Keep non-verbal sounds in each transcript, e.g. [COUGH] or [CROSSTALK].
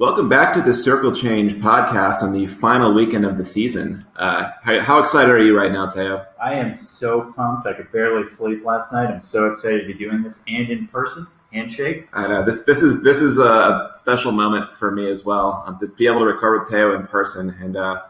Welcome back to the Circle Change podcast on the final weekend of the season. Uh, how, how excited are you right now, Theo? I am so pumped. I could barely sleep last night. I'm so excited to be doing this and in person. Handshake. I know this this is this is a special moment for me as well um, to be able to record with Theo in person. And uh,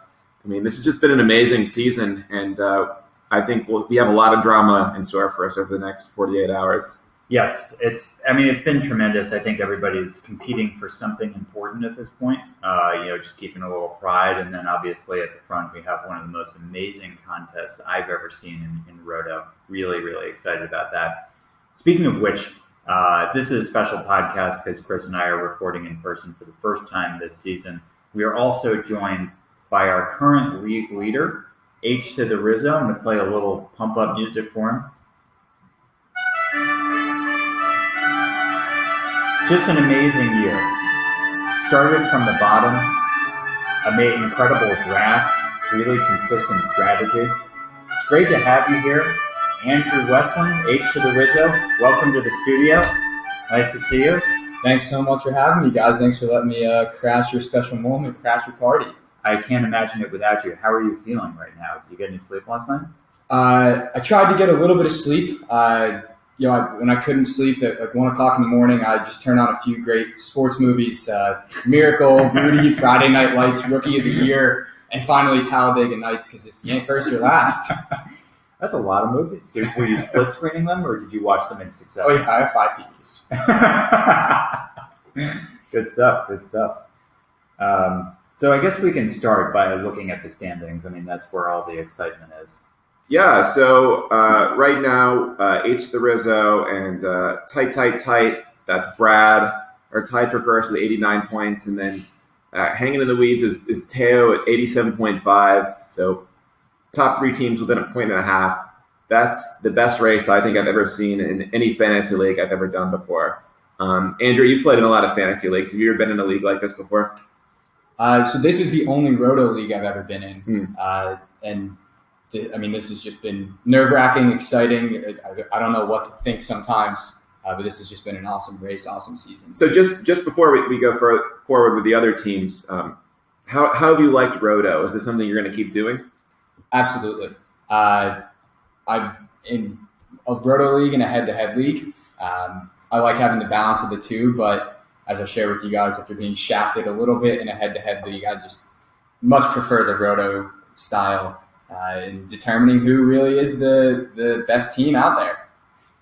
I mean, this has just been an amazing season, and uh, I think we'll, we have a lot of drama in store for us over the next 48 hours. Yes, it's. I mean, it's been tremendous. I think everybody's competing for something important at this point. Uh, you know, just keeping a little pride, and then obviously at the front we have one of the most amazing contests I've ever seen in, in Roto. Really, really excited about that. Speaking of which, uh, this is a special podcast because Chris and I are recording in person for the first time this season. We are also joined by our current league leader, H to the Rizzo. I'm going to play a little pump up music for him. Just an amazing year. Started from the bottom, a made incredible draft, really consistent strategy. It's great to have you here. Andrew Westland, H to the Rizzo, welcome to the studio. Nice to see you. Thanks so much for having me, guys. Thanks for letting me uh, crash your special moment, crash your party. I can't imagine it without you. How are you feeling right now? Did you get any sleep last night? Uh, I tried to get a little bit of sleep. Uh, you know, I, when I couldn't sleep at like one o'clock in the morning, I just turned on a few great sports movies: uh, Miracle, Rudy, [LAUGHS] Friday Night Lights, Rookie of the Year, and finally Talladega Nights. Because if you ain't first, you're last. [LAUGHS] That's a lot of movies. Did, were you split screening them, or did you watch them in succession? Oh yeah, I have five TVs. [LAUGHS] good stuff. Good stuff. Um, so I guess we can start by looking at the standings. I mean, that's where all the excitement is. Yeah, so uh, right now, uh, H the Rizzo and uh, tight, tight, tight. That's Brad are tied for first with 89 points, and then uh, hanging in the weeds is, is Teo at 87.5. So top three teams within a point and a half. That's the best race I think I've ever seen in any fantasy league I've ever done before. Um, Andrew, you've played in a lot of fantasy leagues. Have you ever been in a league like this before? Uh, so this is the only Roto league I've ever been in, Hmm. uh, and I mean this has just been nerve wracking, exciting. I, I don't know what to think sometimes, uh, but this has just been an awesome race, awesome season. So just just before we, we go for, forward with the other teams, um, how, how have you liked Roto? Is this something you're going to keep doing? Absolutely. Uh, I'm in a roto league and a head-to-head league. Um, I like having the balance of the two, but as I share with you guys, after being shafted a little bit in a head-to-head league, I just much prefer the roto style uh, in determining who really is the the best team out there.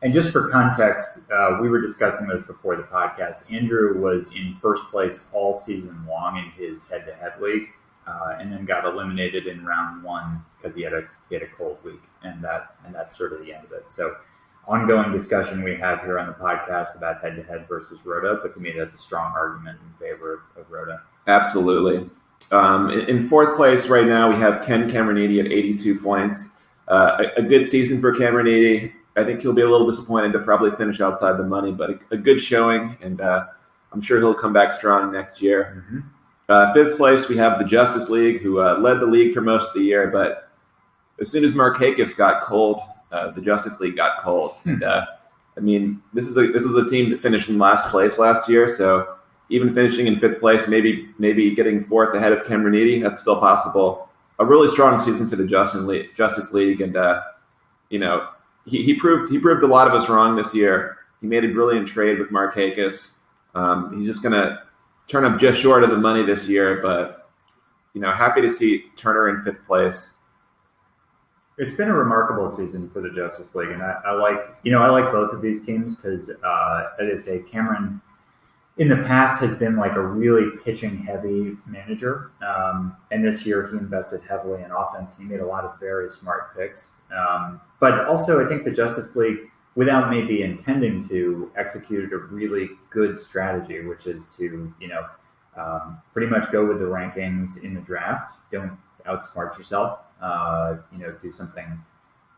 And just for context, uh, we were discussing this before the podcast. Andrew was in first place all season long in his head-to-head league, uh, and then got eliminated in round one because he had a he had a cold week, and that and that's sort of the end of it. So, ongoing discussion we have here on the podcast about head-to-head versus Roto, but to me, that's a strong argument in favor of, of Roto. Absolutely. Um, in, in fourth place right now, we have Ken Cameroniti at 82 points. Uh, a, a good season for Cameroniti. I think he'll be a little disappointed to probably finish outside the money, but a, a good showing, and uh, I'm sure he'll come back strong next year. Uh, fifth place, we have the Justice League, who uh, led the league for most of the year, but as soon as Markakis got cold, uh, the Justice League got cold. And uh, I mean, this is a this is a team that finished in last place last year, so even finishing in fifth place, maybe maybe getting fourth ahead of Cameron Cameroniti, that's still possible. A really strong season for the Justice League, Justice League, and uh, you know he, he proved he proved a lot of us wrong this year. He made a brilliant trade with Markakis. Um, he's just gonna turn up just short of the money this year, but you know, happy to see Turner in fifth place. It's been a remarkable season for the Justice League, and I, I like you know I like both of these teams because uh, as I say, Cameron in the past has been like a really pitching heavy manager, um, and this year he invested heavily in offense. He made a lot of very smart picks, um, but also I think the Justice League, without maybe intending to, executed a really good strategy, which is to you know um, pretty much go with the rankings in the draft. Don't outsmart yourself. Uh, you know, do something,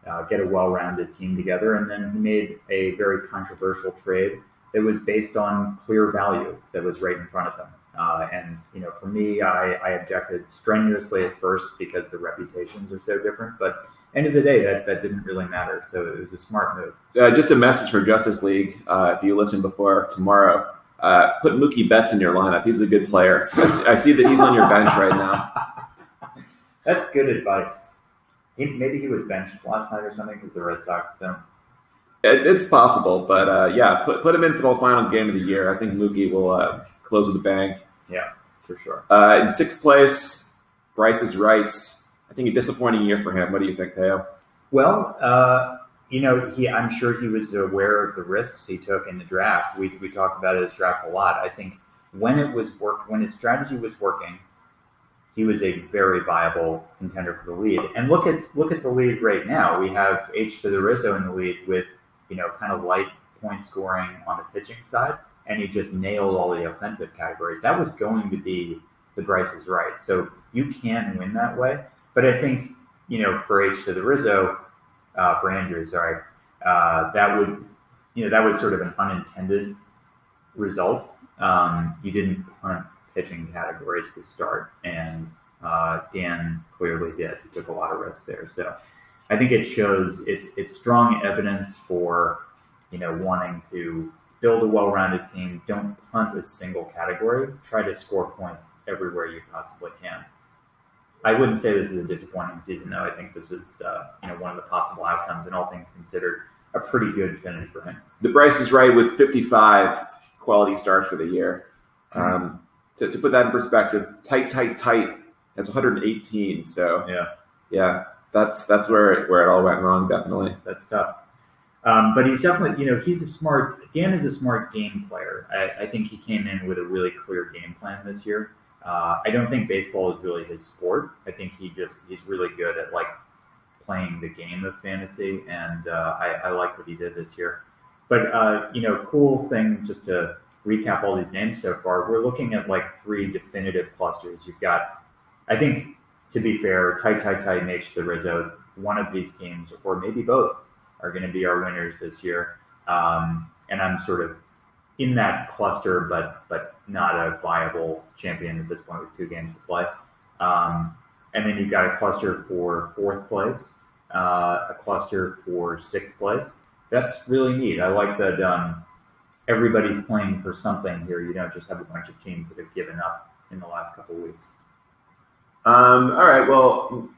uh, get a well-rounded team together, and then he made a very controversial trade that was based on clear value that was right in front of him. Uh, and you know, for me, I, I objected strenuously at first because the reputations are so different. But end of the day, that, that didn't really matter. So it was a smart move. Uh, just a message for Justice League. Uh, if you listen before tomorrow, uh, put Mookie Betts in your lineup. He's a good player. I see, I see that he's on your bench right now. [LAUGHS] That's good advice. He, maybe he was benched last night or something because the Red Sox don't. It, it's possible, but uh, yeah, put put him in for the final game of the year. I think Mookie will uh, close with a bang. Yeah, for sure. Uh, in sixth place, Bryce is right. I think a disappointing year for him. What do you think, Theo? Well, uh, you know, he I'm sure he was aware of the risks he took in the draft. We we talked about his draft a lot. I think when it was work when his strategy was working, he was a very viable contender for the lead. And look at look at the lead right now. We have H to the Rizzo in the lead with you know kind of light point scoring on the pitching side, and he just nailed all the offensive categories. That was going to be the Bryce is right. So you can win that way. But I think you know for H to the Rizzo, uh, for Andrew, sorry, uh, that would you know that was sort of an unintended result. Um, you didn't punt pitching categories to start, and uh, Dan clearly did. He took a lot of risks there. So I think it shows it's it's strong evidence for you know wanting to build a well-rounded team. Don't punt a single category. Try to score points everywhere you possibly can. I wouldn't say this is a disappointing season, though. I think this was uh, you know one of the possible outcomes, and all things considered, a pretty good finish for him. The Bryce is right with 55 quality starts for the year. Um, to, to put that in perspective, tight, tight, tight has 118. So Yeah. yeah, that's that's where it, where it all went wrong. Definitely. That's tough. Um, but he's definitely, you know, he's a smart. Dan is a smart game player. I, I think he came in with a really clear game plan this year. Uh, I don't think baseball is really his sport. I think he just he's really good at like playing the game of fantasy, and uh, I, I like what he did this year. But uh, you know, cool thing just to recap all these names so far. We're looking at like three definitive clusters. You've got, I think, to be fair, tight, tight, tight, H the Rizzo. One of these teams, or maybe both, are going to be our winners this year. Um, and I'm sort of in that cluster, but but not a viable champion at this point with two games to play. Um, and then you've got a cluster for fourth place, uh, a cluster for sixth place. That's really neat. I like that um, everybody's playing for something here. You don't just have a bunch of teams that have given up in the last couple of weeks. Um, all right. Well,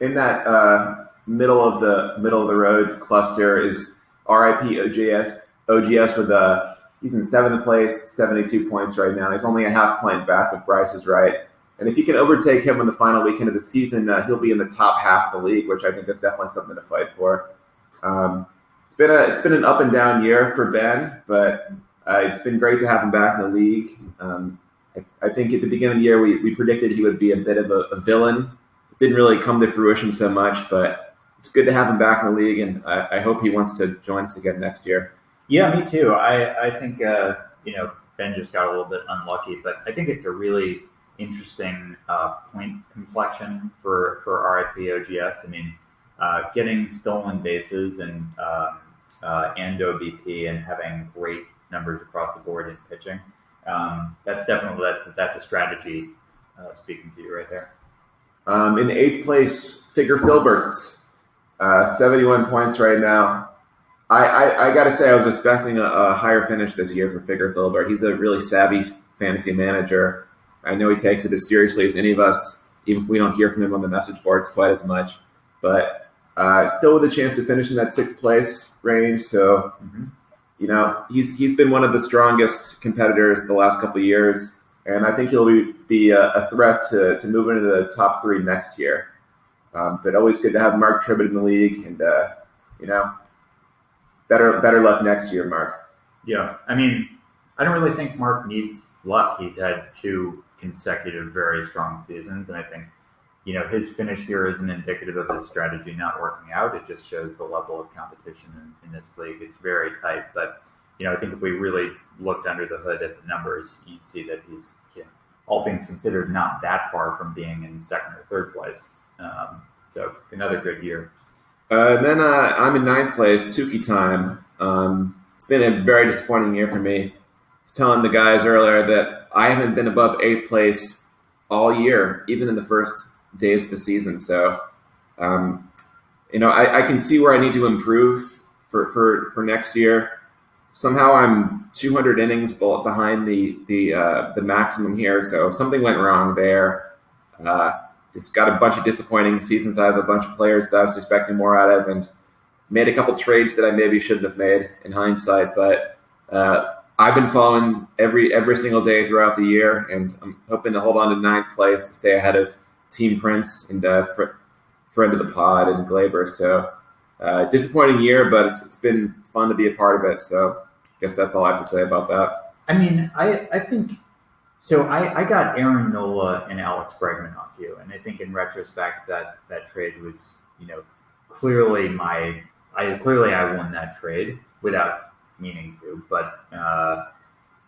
in that uh, middle of the middle of the road cluster is RIP OGS. OGS with uh, he's in seventh place, seventy-two points right now. He's only a half point back, but Bryce is right. And if you can overtake him on the final weekend of the season, uh, he'll be in the top half of the league, which I think is definitely something to fight for. Um, it's been a it's been an up and down year for Ben, but uh, it's been great to have him back in the league. Um, I, think at the beginning of the year we, we predicted he would be a bit of a, a villain. It didn't really come to fruition so much, but it's good to have him back in the league, and I, I hope he wants to join us again next year. Yeah, me too. I, I think, uh, you know, Ben just got a little bit unlucky, but I think it's a really interesting uh, point complexion for, for RIP OGS. I mean, uh, getting stolen bases and, um, uh, and OBP and having great numbers across the board in pitching. Um, that's definitely, that, that's a strategy uh, speaking to you right there. Um, in eighth place, Figure Filberts, uh, 71 points right now. I, I, I got to say, I was expecting a, a, higher finish this year for Figure Filbert. He's a really savvy fantasy manager. I know he takes it as seriously as any of us, even if we don't hear from him on the message boards quite as much. But uh, still with a chance to finish in that sixth place range. So, mm-hmm. You know, he's he's been one of the strongest competitors the last couple of years, and I think he'll be, be a, a threat to, to move into the top three next year. Um, but always good to have Mark Tribbett in the league, and uh, you know, better better luck next year, Mark. Yeah, I mean, I don't really think Mark needs luck. He's had two consecutive very strong seasons, and I think you know his finish here isn't indicative of his strategy not working out. It just shows the level of competition in, in this league. It's very tight, but you know I think if we really looked under the hood at the numbers, you'd see that he's, you know, all things considered, not that far from being in second or third place. Um, so another good year. Uh, and then uh, I'm in ninth place, Tukey time. Um, it's been a very disappointing year for me. I was telling the guys earlier that I haven't been above eighth place all year, even in the first days of the season. So, um, you know, I, I can see where I need to improve for, for, for next year. Somehow I'm 200 innings behind the the uh, the maximum here, so something went wrong there. Uh, just got a bunch of disappointing seasons. I have a bunch of players that I was expecting more out of, and made a couple trades that I maybe shouldn't have made in hindsight. But uh, I've been following every every single day throughout the year, and I'm hoping to hold on to ninth place to stay ahead of Team Prince and uh, fr- friend of the pod and Gleyber. So uh, disappointing year, but it's, it's been fun to be a part of it. So I guess that's all I have to say about that. I mean, I, I think so. I, I got Aaron Nola and Alex Bregman off you, and I think in retrospect that that trade was you know clearly my I clearly I won that trade without meaning to, but uh,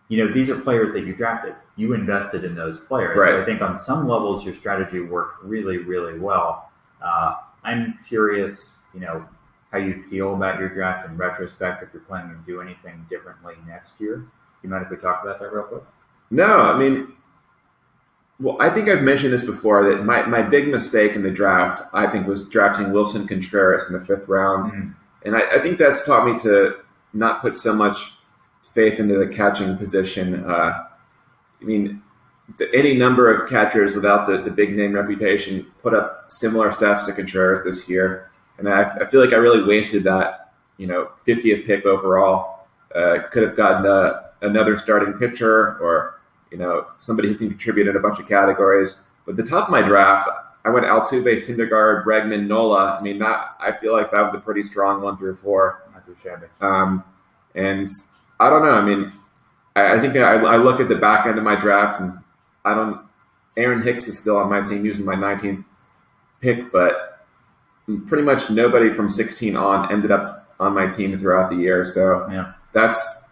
you know these are players that you drafted. You invested in those players, so I think on some levels your strategy worked really really well. Uh, I'm curious, you know, how you feel about your draft in retrospect. If you're planning to do anything differently next year, you mind if we talk about that real quick? No, I mean, well, I think I've mentioned this before that my, my big mistake in the draft, I think, was drafting Willson Contreras in the fifth round. Mhm. And I, I think that's taught me to not put so much faith into the catching position. Uh, I mean, the, any number of catchers without the, the big name reputation put up similar stats to Contreras this year. And I, I feel like I really wasted that, you know, 50th pick overall. Uh, could have gotten a, another starting pitcher or, you know, somebody who can contribute in a bunch of categories. But the top of my draft, I went Altuve, Syndergaard, Bregman, Nola. I mean, that I feel like that was a pretty strong one through four. Not too shabby. Um, and I don't know. I mean, I, I think I, I look at the back end of my draft, and I don't. Aaron Hicks is still on my team using my 19th pick, but pretty much nobody from 16 on ended up on my team throughout the year. So Yeah. that's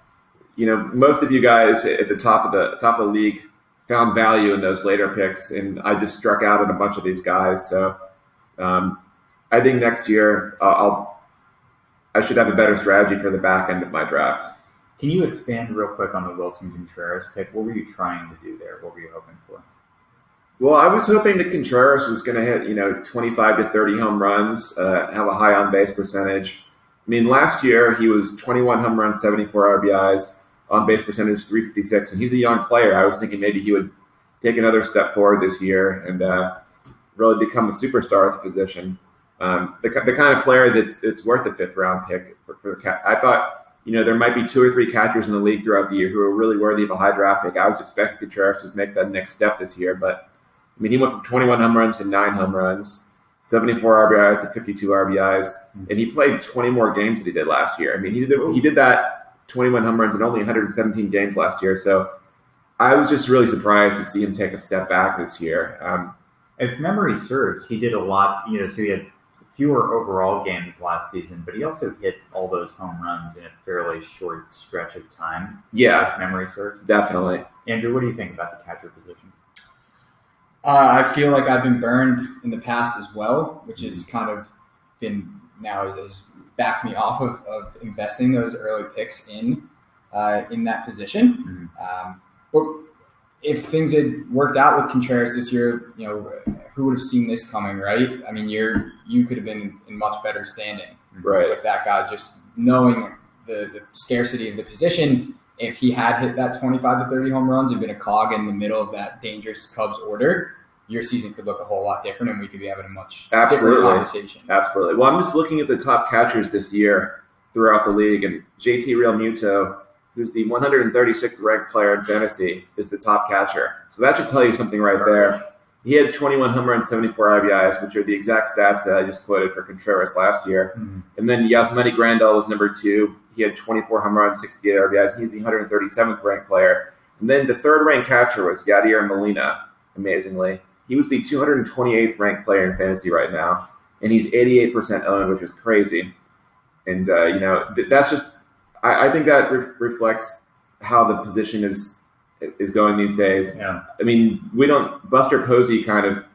you know most of you guys at the top of the top of the league found value in those later picks, and I just struck out on a bunch of these guys. So um, I think next year uh, I'll I should have a better strategy for the back end of my draft. Can you expand real quick on the Willson Contreras pick? What were you trying to do there? What were you hoping for? Well, I was hoping that Contreras was going to hit, you know, 25 to 30 home runs, uh, have a high on base percentage. I mean, last year he was 21 home runs, 74 RBIs, on base percentage 356, and he's a young player. I was thinking maybe he would take another step forward this year and uh, really become a superstar at the position. Um, the, the kind of player that's it's worth a fifth round pick for, for the cat. I thought, you know, there might be two or three catchers in the league throughout the year who are really worthy of a high draft pick. I was expecting Contreras to make that next step this year, but I mean, he went from 21 home runs to nine home runs, 74 RBIs to 52 RBIs, and he played 20 more games than he did last year. I mean, he did he did that 21 home runs in only 117 games last year. So I was just really surprised to see him take a step back this year. Um, If memory serves, he did a lot. You know, so he had fewer overall games last season, but he also hit all those home runs in a fairly short stretch of time. yeah, If memory serves. definitely. Andrew, what do you think about the catcher position? Uh, I feel like I've been burned in the past as well, which has kind of been now has backed me off of, of investing those early picks in uh, in that position. Um, but if things had worked out with Contreras this year, you know, who would have seen this coming, right? I mean, you're you could have been in much better standing Right. with that guy, just knowing the, the scarcity of the position. If he had hit that 25 to 30 home runs and been a cog in the middle of that dangerous Cubs order, your season could look a whole lot different, and we could be having a much Absolutely. conversation. Absolutely. Well, I'm just looking at the top catchers this year throughout the league, and JT Realmuto, who's the 136th ranked player in fantasy, is the top catcher. So that should tell you something right there. He had 21 home runs, 74 RBIs, which are the exact stats that I just quoted for Contreras last year. Mhm. And then Yasmani Grandal was number two. He had 24 home runs, 68 RBIs. He's the 137th ranked player. And then the third ranked catcher was Yadier Molina, amazingly. He was the 228th ranked player in fantasy right now. And he's 88% owned, which is crazy. And, uh, you know, th- that's just, I, I think that ref reflects how the position is is going these days. Yeah. I mean, we don't. Buster Posey kind of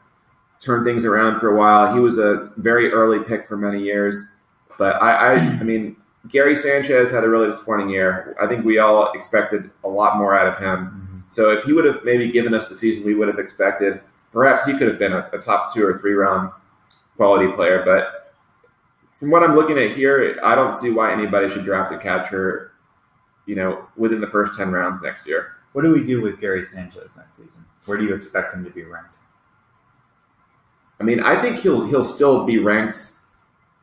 turned things around for a while. He was a very early pick for many years, but I, I, I mean, Gary Sanchez had a really disappointing year. I think we all expected a lot more out of him. Mm-hmm. So if he would have maybe given us the season we would have expected, perhaps he could have been a, a top two or three round quality player. But from what I'm looking at here, I don't see why anybody should draft a catcher, you know, within the first ten rounds next year. What do we do with Gary Sanchez next season? Where do you expect him to be ranked? I mean, I think he'll he'll still be ranked,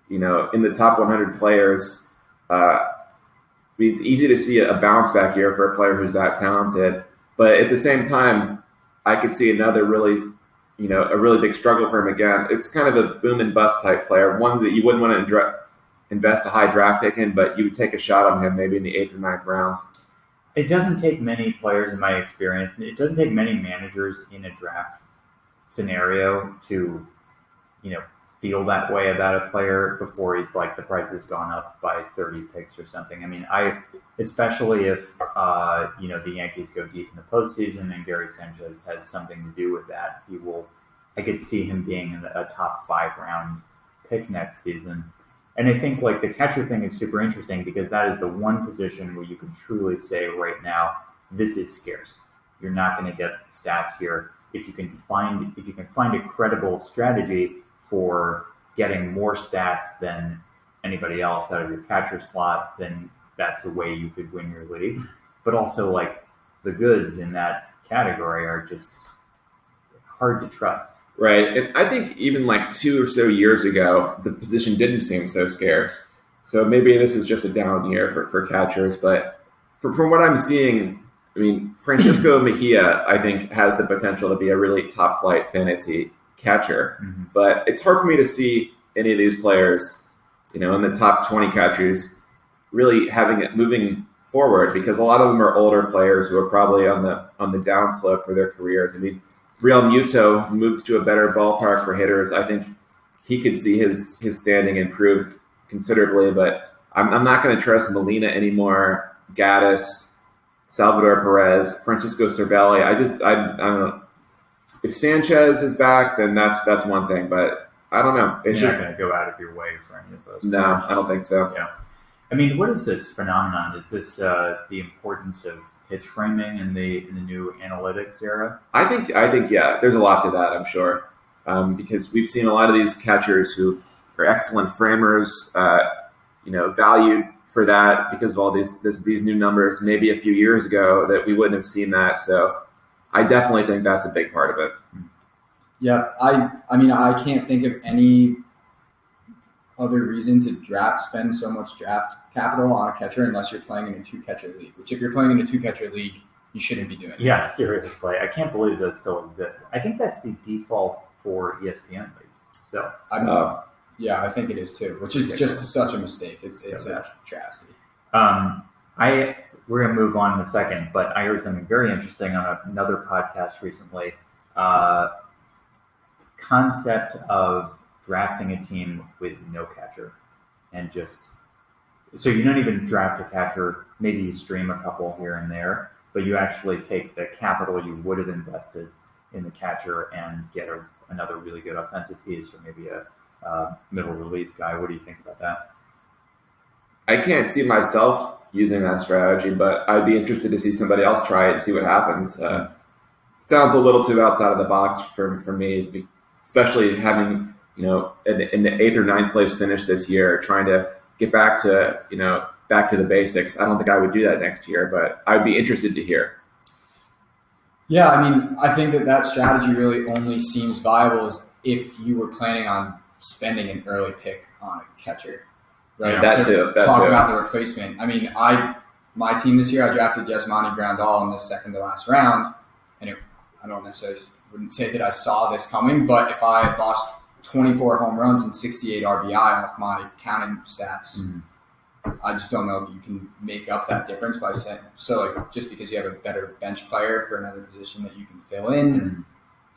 you know, in the top 100 players. Uh, I mean, it's easy to see a bounce back year for a player who's that talented, but at the same time, I could see another really, you know, a really big struggle for him again. It's kind of a boom and bust type player, one that you wouldn't want to invest a high draft pick in, but you would take a shot on him maybe in the eighth or ninth rounds. It doesn't take many players, in my experience. It doesn't take many managers in a draft scenario to, you know, feel that way about a player before he's like the price has gone up by 30 picks or something. I mean, I especially if uh, you know the Yankees go deep in the postseason and Gary Sanchez has something to do with that, he will. I could see him being a top five round pick next season. And I think like the catcher thing is super interesting because that is the one position where you can truly say right now this is scarce. You're not going to get stats here if you can find if you can find a credible strategy for getting more stats than anybody else out of your catcher slot, then that's the way you could win your league. But also like the goods in that category are just hard to trust. Right. And I think even like two or so years ago, the position didn't seem so scarce. So maybe this is just a down year for, for catchers. But from, from what I'm seeing, I mean, Francisco Mejia, I think, has the potential to be a really top flight fantasy catcher. Mhm. But it's hard for me to see any of these players, you know, in the top 20 catchers really having it moving forward because a lot of them are older players who are probably on the on the downslope for their careers. I mean, Realmuto moves to a better ballpark for hitters. I think he could see his his standing improve considerably, but I'm, I'm not going to trust Molina anymore. Gattis, Salvador Perez, Francisco Cervelli. I just I, I don't know. If Sanchez is back, then that's that's one thing, but I don't know. It's You're just going to go out of your way for any of those. no, players. I don't think so. Yeah. I mean, what is this phenomenon? Is this uh, the importance of pitch framing in the in the new analytics era? I think I think yeah, there's a lot to that. I'm sure um, because we've seen a lot of these catchers who are excellent framers, uh, you know, valued for that because of all these this, these new numbers. Maybe a few years ago that we wouldn't have seen that. So I definitely think that's a big part of it. Yeah, I I mean I can't think of any other reason to draft spend so much draft capital on a catcher unless you're playing in a two catcher league. Which if you're playing in a two catcher league, you shouldn't be doing. Yeah, seriously, I can't believe those still exist. I think that's the default for ESPN leagues. Still, I'm, Uh, yeah, I think it is too, which is just such a mistake. It's it's So a travesty. um, I we're gonna move on in a second, but I heard something very interesting on another podcast recently. Uh, concept of drafting a team with no catcher and just so you don't even draft a catcher maybe you stream a couple here and there but you actually take the capital you would have invested in the catcher and get a, another really good offensive piece or maybe a uh, middle relief guy what do you think about that I can't see myself using that strategy, but I'd be interested to see somebody else try it and see what happens. Uh, sounds a little too outside of the box for for me, especially having you know in, in the eighth or ninth place finish this year, trying to get back to you know back to the basics. I don't think I would do that next year, but I'd be interested to hear. Yeah, I mean, I think that that strategy really only seems viable if you were planning on spending an early pick on a catcher, right? That too, that talk too. about the replacement. I mean, I my team this year, I drafted Yasmani Grandal in the second to last round, and it, I don't necessarily wouldn't say that I saw this coming, but if I had lost 24 home runs and 68 RBI off my counting stats. Mhm. I just don't know if you can make up that difference by saying so. Like just because you have a better bench player for another position that you can fill in,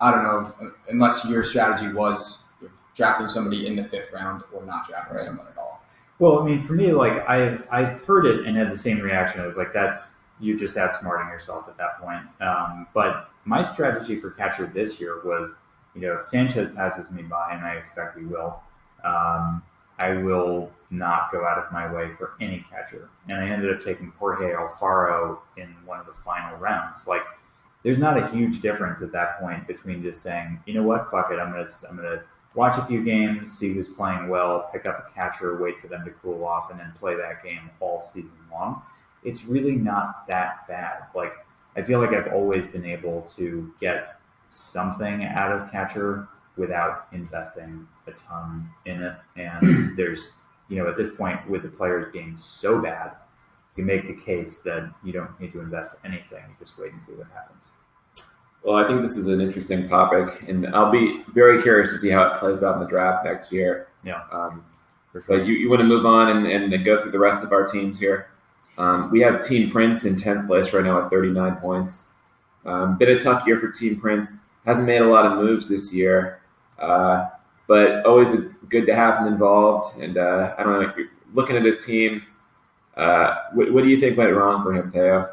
I don't know. Unless your strategy was drafting somebody in the fifth round or not drafting Right. all. Well, I mean, for me, like I I've heard it and had the same reaction. I was like, that's you just outsmarting yourself at that point. Um, but my strategy for catcher this year was, you know, if Sanchez passes me by, and I expect he will, um, I will not go out of my way for any catcher. And I ended up taking Jorge Alfaro in one of the final rounds. Like there's not a huge difference at that point between just saying, you know what, fuck it, I'm gonna I'm gonna watch a few games, see who's playing well, pick up a catcher, wait for them to cool off, and then play that game all season long. It's really not that bad. Like I feel like I've always been able to get something out of catcher without investing a ton in it. And [CLEARS THROAT] there's, you know, at this point with the players being so bad, you make the case that you don't need to invest anything. You just wait and see what happens. Well, I think this is an interesting topic, and I'll be very curious to see how it plays out in the draft next year. Yeah. Um, For sure. but you, you want to move on and, and go through the rest of our teams here. Um, we have Team Prince in 10th place right now at 39 points. Um, been a tough year for Team Prince. Hasn't made a lot of moves this year, uh, but always good to have him involved. And uh, I don't know, looking at his team, uh, what, what do you think went wrong for him, Theo?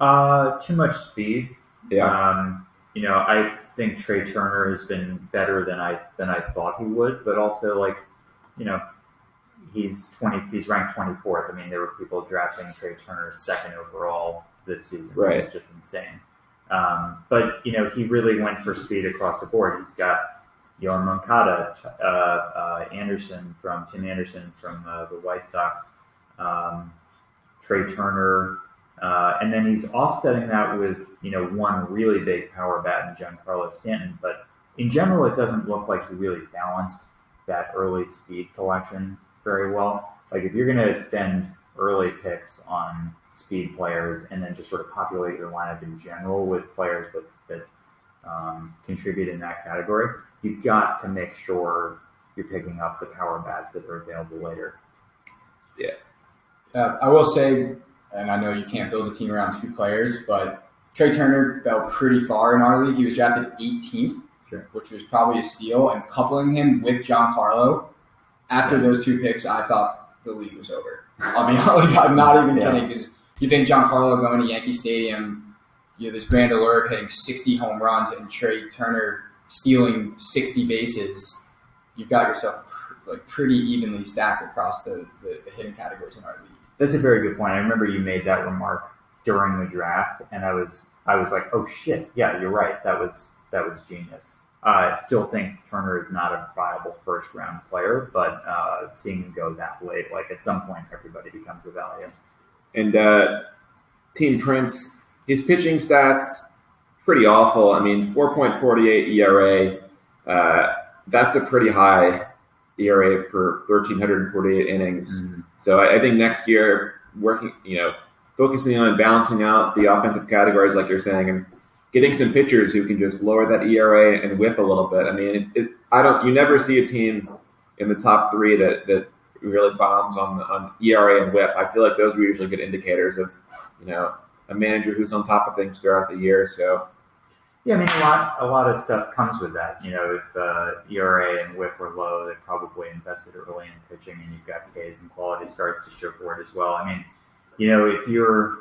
Uh, too much speed. Yeah. Um, you know, I think Trey Turner has been better than I than I thought he would, but also like, you know, he's twenty. He's ranked twenty fourth. I mean, there were people drafting Trey Turner second overall this season, Right. which is just insane. Um, but you know, he really went for speed across the board. He's got Yoan Moncada, uh, uh, Anderson from Tim Anderson from uh, the White Sox, um, Trey Turner, uh, and then he's offsetting that with you know one really big power bat in Giancarlo Stanton. But in general, it doesn't look like he really balanced that early speed collection very well. Like if you're going to spend early picks on speed players and then just sort of populate your lineup in general with players that that um, contribute in that category, you've got to make sure you're picking up the power bats that are available later. Uh, I will say, and I know you can't build a team around two players, but Trey Turner fell pretty far in our league. He was drafted 18th, Sure. which was probably a steal. And coupling him with Giancarlo, after those two picks, I thought the league was over. I mean, [LAUGHS] I'm not even Yeah. kidding because you think Giancarlo going to Yankee Stadium, you know, this Grand Alert hitting 60 home runs and Trey Turner stealing 60 bases, you've got yourself pr- like pretty evenly stacked across the, the, the hitting categories in our league. That's a very good point. I remember you made that remark during the draft, and I was I was like, oh shit, yeah, you're right. That was that was genius. Uh, I still think Turner is not a viable first round player, but uh, seeing him go that late, like at some point, everybody becomes a value. And uh, Team Prince, his pitching stats pretty awful. I mean, 4.48 ERA. Uh, that's a pretty high ERA for 1,348 innings. Mm-hmm. So I, I think next year, working, you know, focusing on balancing out the offensive categories, like you're saying, and getting some pitchers who can just lower that ERA and whip a little bit. I mean, it, it, I don't. You never see a team in the top three that that really bombs on on ERA and WHIP. I feel like those are usually good indicators of you know a manager who's on top of things throughout the year. So Yeah, I mean a lot a lot of stuff comes with that. You know, if uh, ERA and WHIP were low, they probably invested early in pitching, and you've got Ks and quality starts to show for it as well. I mean, you know, if you're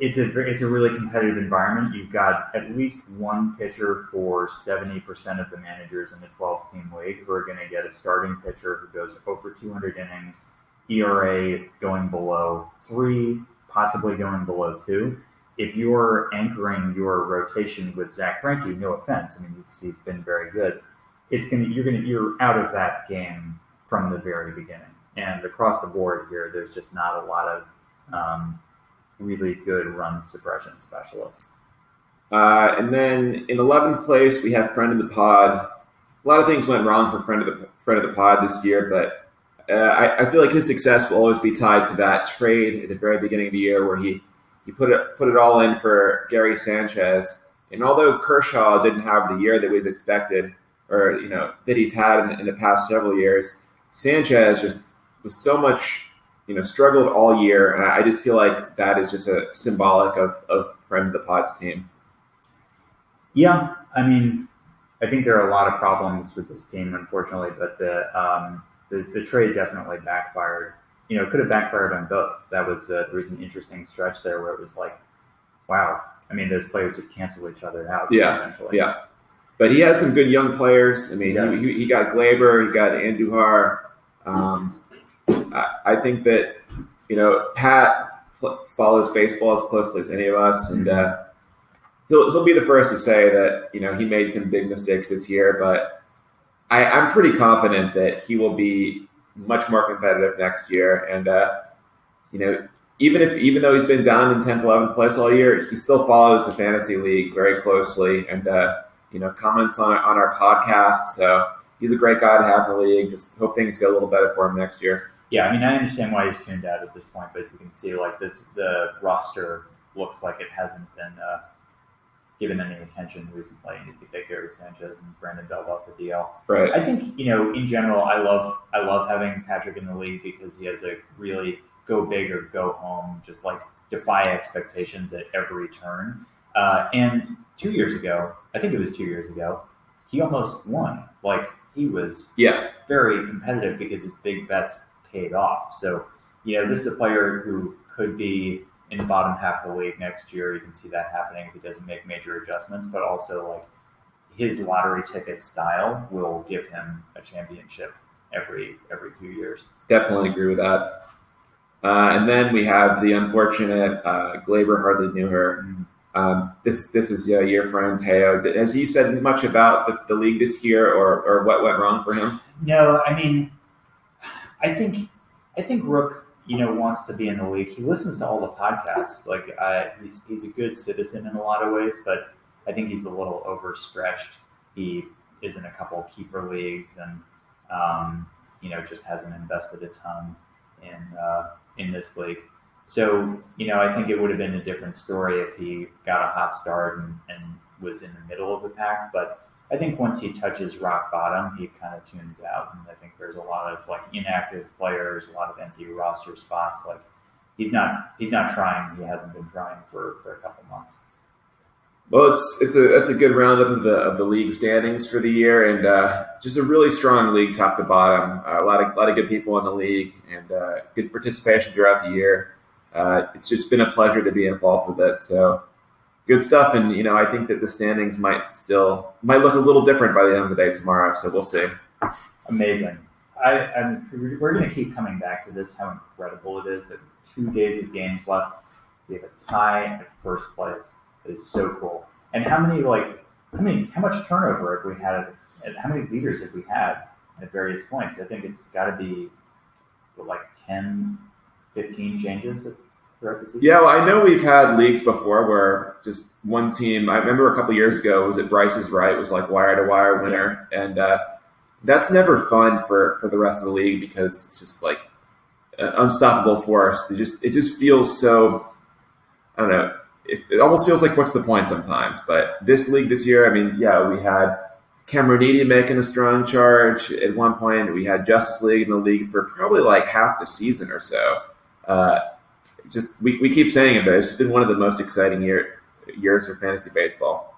it's a it's a really competitive environment. You've got at least one pitcher for seventy percent of the managers in the twelve team league who are going to get a starting pitcher who goes over two hundred innings, ERA going below three, possibly going below two if you're anchoring your rotation with Zack Greinke, no offense, I mean he's, he's been very good. It's gonna you're gonna you're out of that game from the very beginning. And across the board here, there's just not a lot of um, really good run suppression specialists. Uh, and then in 11th place, we have friend of the pod. A lot of things went wrong for friend of the friend of the pod this year, but uh, I, I feel like his success will always be tied to that trade at the very beginning of the year where he he put it put it all in for Gary Sanchez. And although Kershaw didn't have the year that we've expected, or you know that he's had in, in the past several years, Sanchez just was so much you know struggled all year, and I, I just feel like that is just a symbolic of of friend of the pod's team. Yeah, I mean, I think there are a lot of problems with this team, unfortunately, but the um, the, the trade definitely backfired. You know, it could have backfired on both. That was uh, there was an interesting stretch there where it was like, wow. I mean, those players just cancel each other out. Yeah, essentially. yeah. But he has some good young players. I mean, He he, he, got Gleyber, he got Andujar. Um, I, I think that you know Pat f- follows baseball as closely as any of us, and uh, he'll he'll be the first to say that you know he made some big mistakes this year, but I, I'm pretty confident that he will be much more competitive next year. And uh, you know, even if even though he's been down in 10th, 11th place all year, he still follows the fantasy league very closely and uh, you know comments on on our podcast. So he's a great guy to have in the league. Just hope things get a little better for him next year. Yeah, I mean, I understand why he's tuned out at this point, but you can see like this, the roster looks like it hasn't been uh, given any attention recently. You see that Gary Sanchez and Brandon Bell off the DL. Right. I think you know, in general, I love I love having Patrick in the league because he has a really go big or go home, just like defy expectations at every turn. Uh, and two years ago, I think it was two years ago, he almost won. Like he was Yeah. very competitive because his big bets paid off. So, you know, this is a player who could be in the bottom half of the league next year. You can see that happening if he doesn't make major adjustments, but also like his lottery ticket style will give him a championship every every few years. Definitely agree with that. Uh, and then we have the unfortunate uh, Gleyber hardly knew her. Um, this this is uh, your friend Theo. Has he said much about the, the league this year, or, or what went wrong for him? No, I mean, I think I think Rook, you know, wants to be in the league. He listens to all the podcasts. Like, I, he's he's a good citizen in a lot of ways, but I think he's a little overstretched. He is in a couple keeper leagues, and um, you know, just hasn't invested a ton in uh, in this league. So, you know, I think it would have been a different story if he got a hot start and, and was in the middle of the pack. But I think once he touches rock bottom, he kind of tunes out. And I think there's a lot of like inactive players, a lot of empty roster spots. Like he's not he's not trying. He hasn't been trying for, for a couple months. Well, it's it's a that's a good roundup of the of the league standings for the year, and uh, just a really strong league top to bottom. Uh, a lot of a lot of good people in the league, and uh, good participation throughout the year. Uh, it's just been a pleasure to be involved with it. So good stuff, and you know I think that the standings might still might look a little different by the end of the day tomorrow. So we'll see. Amazing. I, I'm, we're going to keep coming back to this. How incredible it is that two days of games left. We have a tie at first place. It is so cool. And how many like how many how much turnover have we had? How many leaders have we had at various points? I think it's got to be like 10, 15 changes season. Yeah, well, I know we've had leagues before where just one team. I remember a couple years ago was it Bryce's right was like wire to wire winner, and uh, that's never fun for for the rest of the league because it's just like an unstoppable force. It just it just feels so. I don't know. It, it almost feels like what's the point sometimes. But this league this year, I mean, yeah, we had Cameronini making a strong charge at one point. We had Justice League in the league for probably like half the season or so. Uh, just we, we keep saying it, but it's been one of the most exciting year, years for fantasy baseball.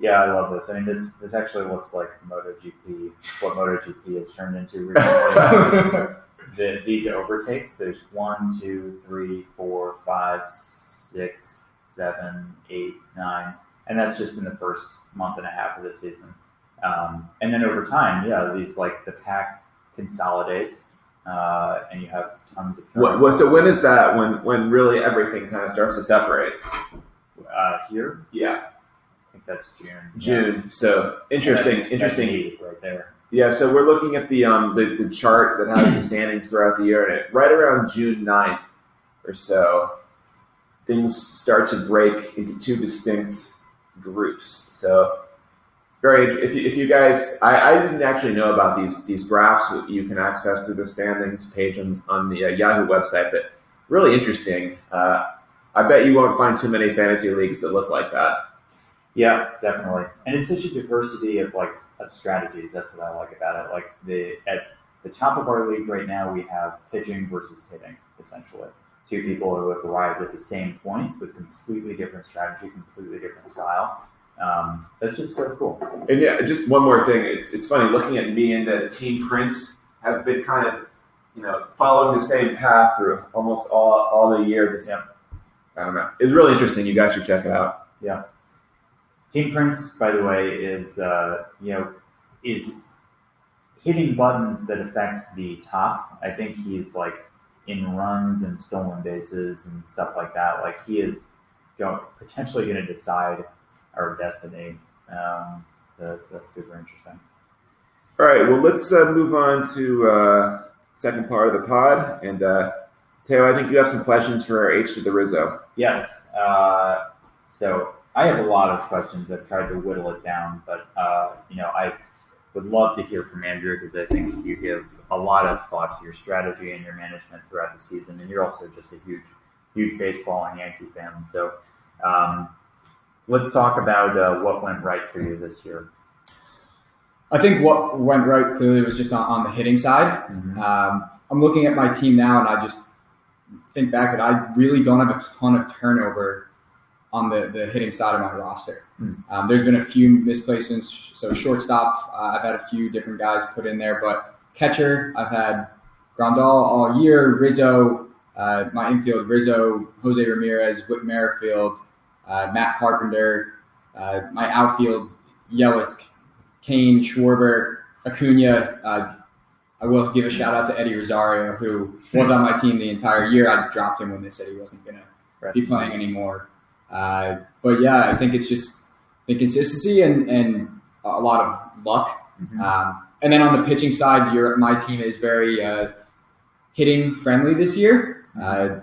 Yeah, I love this. I mean, this this actually looks like MotoGP, what MotoGP has turned into recently. [LAUGHS] the, these overtakes. There's one, two, three, four, five, six, seven, eight, nine, and that's just in the first month and a half of the season. Um, and then over time, yeah, these like the pack consolidates, uh, and you have tons of. What, what, so when is that? When when really everything kind of starts to separate? uh, here? Yeah, I think that's June. June. So interesting, That's- interesting. that's right there. Yeah, so we're looking at the um the, the chart that has the standings throughout the year, and it, right around June 9th or so, things start to break into two distinct groups. So very if you, if you guys I, I didn't actually know about these these graphs that you can access through the standings page on, on the uh, Yahoo website, but really interesting. Uh, I bet you won't find too many fantasy leagues that look like that. Yeah, definitely. And it's such a diversity of like of strategies. That's what I like about it. Like the at the top of our league right now, we have pitching versus hitting, essentially. Two people who have arrived at the same point with completely different strategy, completely different style. Um, that's just so cool. And yeah, just one more thing. It's it's funny looking at me and uh, Team Prince have been kind of you know following the same path through almost all all the year. Just, Yeah. I don't know. It's really interesting. You guys should check it out. Yeah. Team Prince, by the way, is uh, you know is hitting buttons that affect the top. I think he's like in runs and stolen bases and stuff like that. Like he is going potentially going to decide our destiny. Um, that's, that's super interesting. All right, well, let's uh, move on to uh, second part of the pod. And uh, Theo, I think you have some questions for our H to the Rizzo. Yes. Uh, so I have a lot of questions. I've tried to whittle it down, but uh, you know, I would love to hear from Andrew because I think you give a lot of thought to your strategy and your management throughout the season, and you're also just a huge, huge baseball and Yankee fan. So um, let's talk about uh, what went right for you this year. I think what went right clearly was just on, on the hitting side. Um, I'm looking at my team now, and I just think back that I really don't have a ton of turnover on the, the hitting side of my roster. Hmm. Um, there's been a few misplacements. So shortstop, uh, I've had a few different guys put in there, but catcher, I've had Grandal all year, Rizzo, uh, my infield, Rizzo, Jose Ramirez, Whit Merrifield, uh, Matt Carpenter, uh, my outfield, Yelich, Cain, Schwarber, Acuna. Uh, I will give a shout out to Eddie Rosario, who was on my team the entire year. I dropped him when they said he wasn't going to be playing anymore. Uh, but yeah, I think it's just inconsistency and, and a lot of luck. Mhm. Um, and then on the pitching side, your my team is very uh, hitting friendly this year. Uh,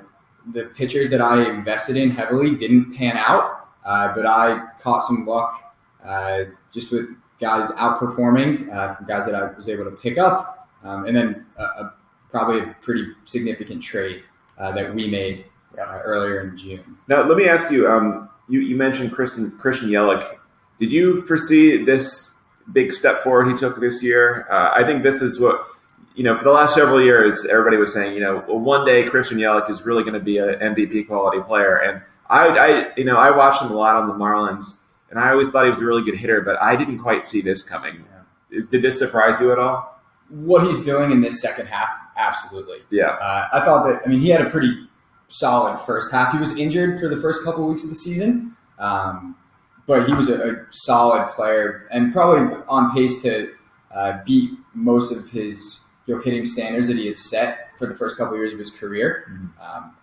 the pitchers that I invested in heavily didn't pan out, uh, but I caught some luck uh, just with guys outperforming uh, from guys that I was able to pick up, um, and then a, a, probably a pretty significant trade uh, that we made uh, earlier in June. Now, let me ask you. Um, you, you mentioned Christian Christian Yelich. Did you foresee this big step forward he took this year? Uh, I think this is what you know. For the last several years, everybody was saying, you know, well, one day Christian Yelich is really going to be an MVP quality player. And I, I, you know, I watched him a lot on the Marlins, and I always thought he was a really good hitter, but I didn't quite see this coming. Did this surprise you at all? What he's doing in this second half, absolutely. Yeah. Uh, I thought that. I mean, he had a pretty solid first half. He was injured for the first couple of weeks of the season, um, but he was a, a solid player and probably on pace to uh, beat most of his you know, hitting standards that he had set for the first couple of years of his career. Um,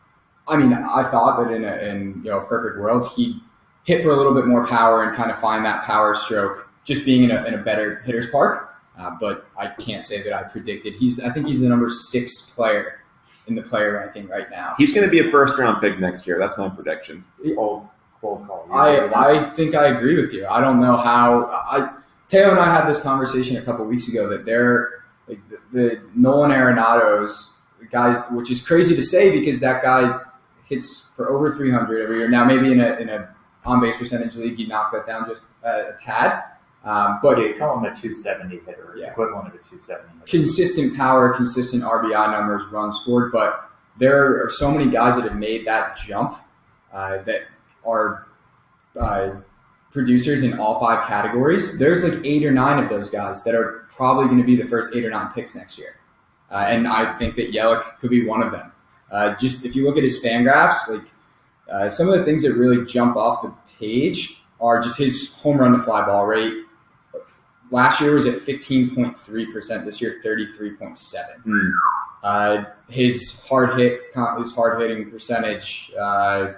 I mean, I thought that in a in you know a perfect world, he'd hit for a little bit more power and kind of find that power stroke, just being in a, in a better hitter's park. Uh, but I can't say that I predicted. He's I think he's the number six player in the player ranking right now. He's going to be a first round pick next year. That's my prediction. Cold, cold call. I, agree with that? I think I agree with you. I don't know how. I Theo and I had this conversation a couple weeks ago that they're like the, the Nolan Arenado's guys, which is crazy to say because that guy hits for over 300 every year. Now maybe in a in a on base percentage league, you knock that down just a, a tad. Um, but you call him a 270 hitter, Yeah. equivalent of a 270 hitter. consistent power, consistent RBI numbers, runs scored. But there are so many guys that have made that jump uh, that are uh, producers in all five categories. There's like eight or nine of those guys that are probably going to be the first eight or nine picks next year. Uh, and I think that Yelich could be one of them. Uh, just if you look at his fan graphs, like uh, some of the things that really jump off the page are just his home run to fly ball rate. Last year was at 15.3%. This year, 33.7. Hmm. Uh, his hard hit, his hard hitting percentage, uh,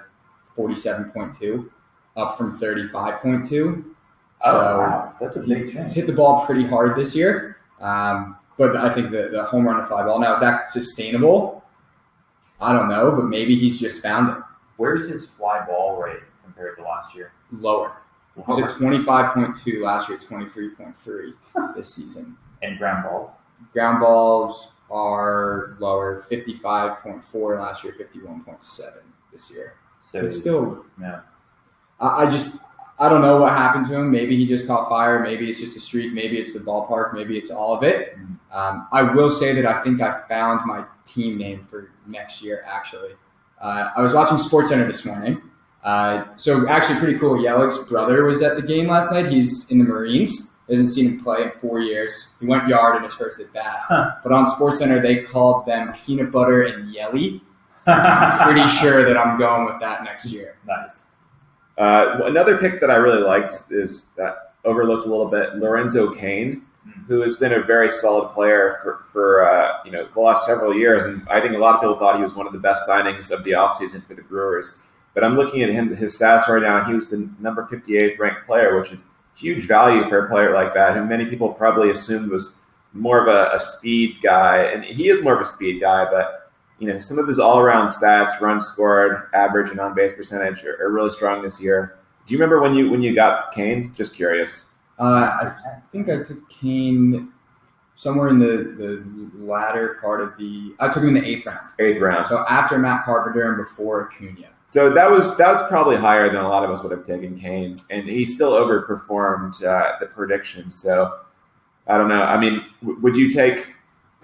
47.2, up from 35.2. So Oh, wow. That's a big he's, change. he's hit the ball pretty hard this year. Um, but I think the, the home run to fly ball now is that sustainable? I don't know, but maybe he's just found it Where's his fly ball rate compared to last year? lower. He was at 25.2 last year, 23.3 this season. And ground balls? Ground balls are lower, 55.4 last year, 51.7 this year. So But still, yeah. I, I just I don't know what happened to him. Maybe he just caught fire. Maybe it's just a streak. Maybe it's the ballpark. Maybe it's all of it. Um, I will say that I think I found my team name for next year. Actually, uh, I was watching SportsCenter this morning. Uh, so actually, pretty cool. Yelich's brother was at the game last night. He's in the Marines. Hasn't seen him play in four years. He went yard in his first at bat. Huh. But on SportsCenter, they called them Peanut Butter and Yelly. [LAUGHS] I'm pretty sure that I'm going with that next year. nice. Uh, another pick that I really liked is that overlooked a little bit, Lorenzo Cain, Mm. who has been a very solid player for, for uh, you know the last several years, and I think a lot of people thought he was one of the best signings of the offseason for the Brewers. But I'm looking at him, his stats right now, and he was the number 58th ranked player, which is huge value for a player like that, who many people probably assumed was more of a, a speed guy, and he is more of a speed guy, but you know some of his all-around stats, runs scored, average, and on-base percentage are, are really strong this year. Do you remember when you when you got Cain? Just curious. Uh, I, I think I took Cain somewhere in the, the latter part of the. I took him in the eighth round. Eighth round. So after Matt Carpenter and before Acuna. So that was that was probably higher than a lot of us would have taken Cain, and he still overperformed uh, the predictions. So I don't know. I mean, w- would you take?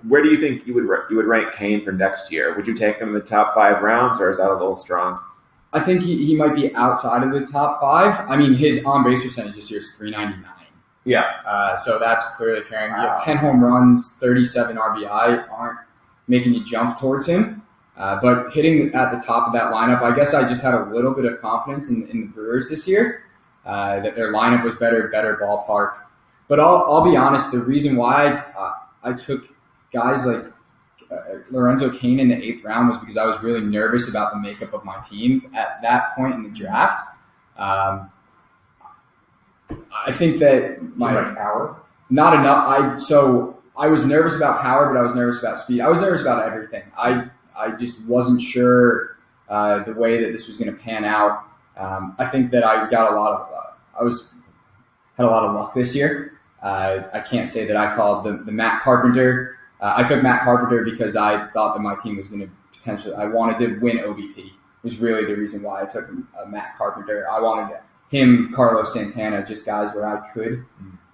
Where do you think you would you would rank Cain for next year? Would you take him in the top five rounds, or is that a little strong? I think he, he might be outside of the top five. I mean, his on base percentage this year is 399. Yeah, Uh, so that's clearly carrying. You have Wow. 10 home runs, 37 RBI aren't making you jump towards him. Uh, but hitting at the top of that lineup, I guess I just had a little bit of confidence in, in the Brewers this year uh, that their lineup was better, better ballpark. But I'll, I'll be honest, the reason why uh, I took guys like uh, Lorenzo Cain in the eighth round was because I was really nervous about the makeup of my team at that point in the draft. Um, I think that my power. not enough. I so I was nervous about power, but I was nervous about speed. I was nervous about everything. I I just wasn't sure uh, the way that this was going to pan out. Um, I think that I got a lot of. Uh, I was had a lot of luck this year. Uh, I can't say that I called the, the Matt Carpenter. Uh, I took Matt Carpenter because I thought that my team was going to potentially. I wanted to win OBP. Was really the reason why I took uh, Matt Carpenter. I wanted him, Carlos Santana, just guys where I could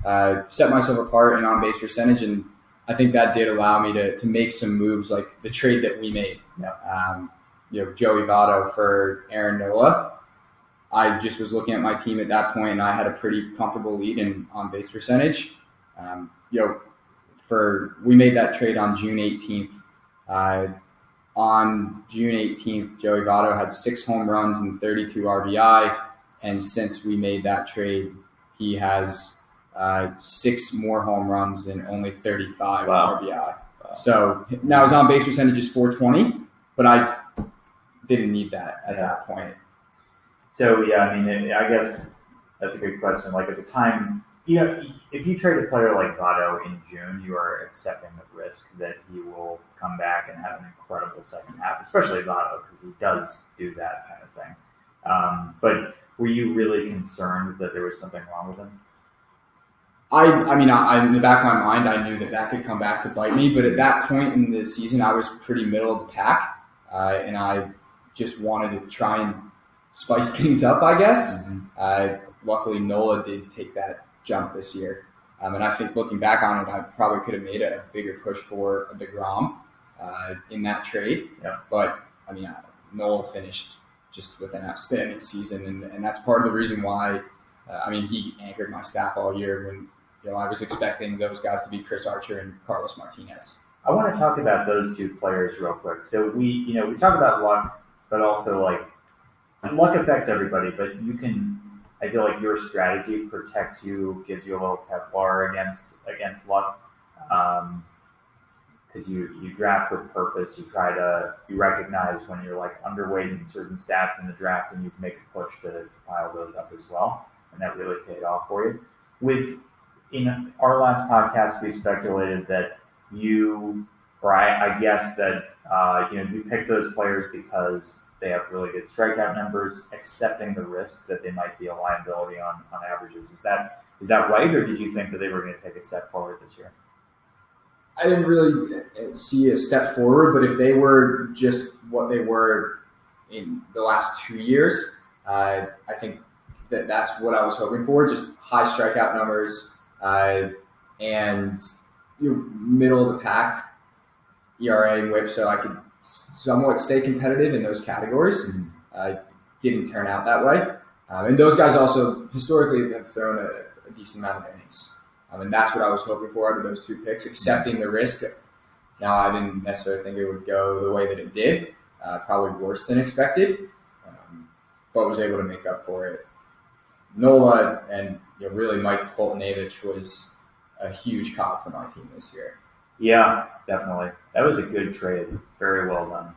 uh, set myself apart in on base percentage, and I think that did allow me to, to make some moves like the trade that we made. Yeah. Um, you know, Joey Votto for Aaron Nola. I just was looking at my team at that point, and I had a pretty comfortable lead in on base percentage. Um, you know, for we made that trade on June 18th. Uh, on June 18th, Joey Votto had six home runs and 32 RBI, and since we made that trade, he has uh, six more home runs and only 35 Wow. RBI. Wow. So now his on base percentage is 420, but I didn't need that at that point. So yeah, I mean, it, I guess that's a good question. Like at the time, you know, if you trade a player like Votto in June, you are accepting the risk that he will come back and have an incredible second half, especially Votto because he does do that kind of thing. Um, but were you really concerned that there was something wrong with him? I, I mean, I, I, in the back of my mind, I knew that that could come back to bite me. But at that point in the season, I was pretty middle of the pack, uh, and I just wanted to try and spice [LAUGHS] things up, I guess. Uh, luckily, Nola did take that jump this year, um, and I think looking back on it, I probably could have made a bigger push for Degrom uh, in that trade. Yeah. But I mean, uh, Nola finished just with an outstanding season, and, and that's part of the reason why. Uh, I mean, he anchored my staff all year when you know I was expecting those guys to be Chris Archer and Carlos Martinez. I want to talk about those two players real quick. So we, you know, we talk about luck, but also like luck affects everybody. But you can, I feel like your strategy protects you, gives you a little Kevlar against against luck, um, because you you draft with purpose. You try to you recognize when you're like underweight in certain stats in the draft, and you make a push to, to pile those up as well, and that really paid off for you. With in our last podcast, we speculated that you, or I, I guess that uh, you know you picked those players because they have really good strikeout numbers, accepting the risk that they might be a liability on, on averages. Is that is that right, or did you think that they were going to take a step forward this year? I didn't really uh, see a step forward, but if they were just what they were in the last two years, uh, I think that that's what I was hoping for. Just high strikeout numbers uh, and you know, middle of the pack ERA and WHIP, so I could somewhat stay competitive in those categories. Uh, didn't turn out that way, um, and those guys also historically have thrown a, a decent amount of innings. Um, and that's what I was hoping for out of those two picks, accepting the risk. Now, I didn't necessarily think it would go the way that it did, uh, probably worse than expected, um, but was able to make up for it. Nola and you know, really Mike Foltynewicz was a huge cog for my team this year. Yeah, definitely. That was a good trade. Very well done.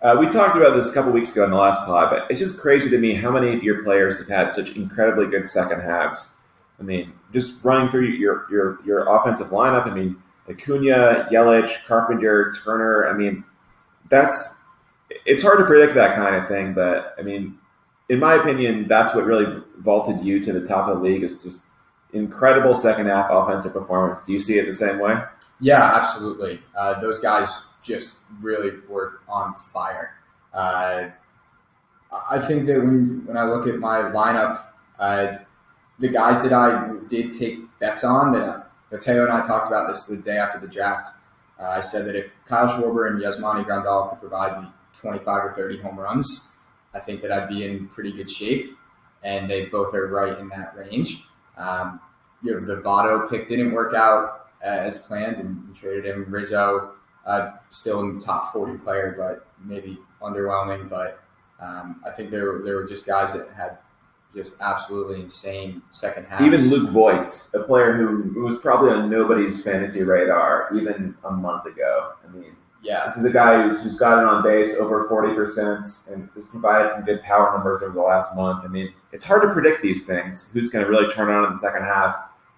Uh, we talked about this a couple weeks ago in the last pod, but it's just crazy to me how many of your players have had such incredibly good second halves. I mean, just running through your your your offensive lineup. I mean, Acuna, Yelich, Carpenter, Turner. I mean, that's it's hard to predict that kind of thing. But I mean, in my opinion, that's what really vaulted you to the top of the league. Is just incredible second half offensive performance. Do you see it the same way? Yeah, absolutely. Uh, those guys just really were on fire. Uh, I think that when when I look at my lineup, uh, the guys that I did take bets on that uh, Mateo and I talked about this the day after the draft. Uh, I said that if Kyle Schwarber and Yasmani Grandal could provide me 25 or 30 home runs, I think that I'd be in pretty good shape. And they both are right in that range. Um, you know, the Votto pick didn't work out uh, as planned and, and traded him. Rizzo, uh, still in top 40 player, but maybe underwhelming. But um, I think there, there were just guys that had just absolutely insane second half. Even Luke Voit, a player who was probably on nobody's fantasy radar even a month ago. I mean, yeah, this is a guy who's, who's gotten on base over 40% and has provided some good power numbers over the last month. I mean, it's hard to predict these things, who's going to really turn on in the second half.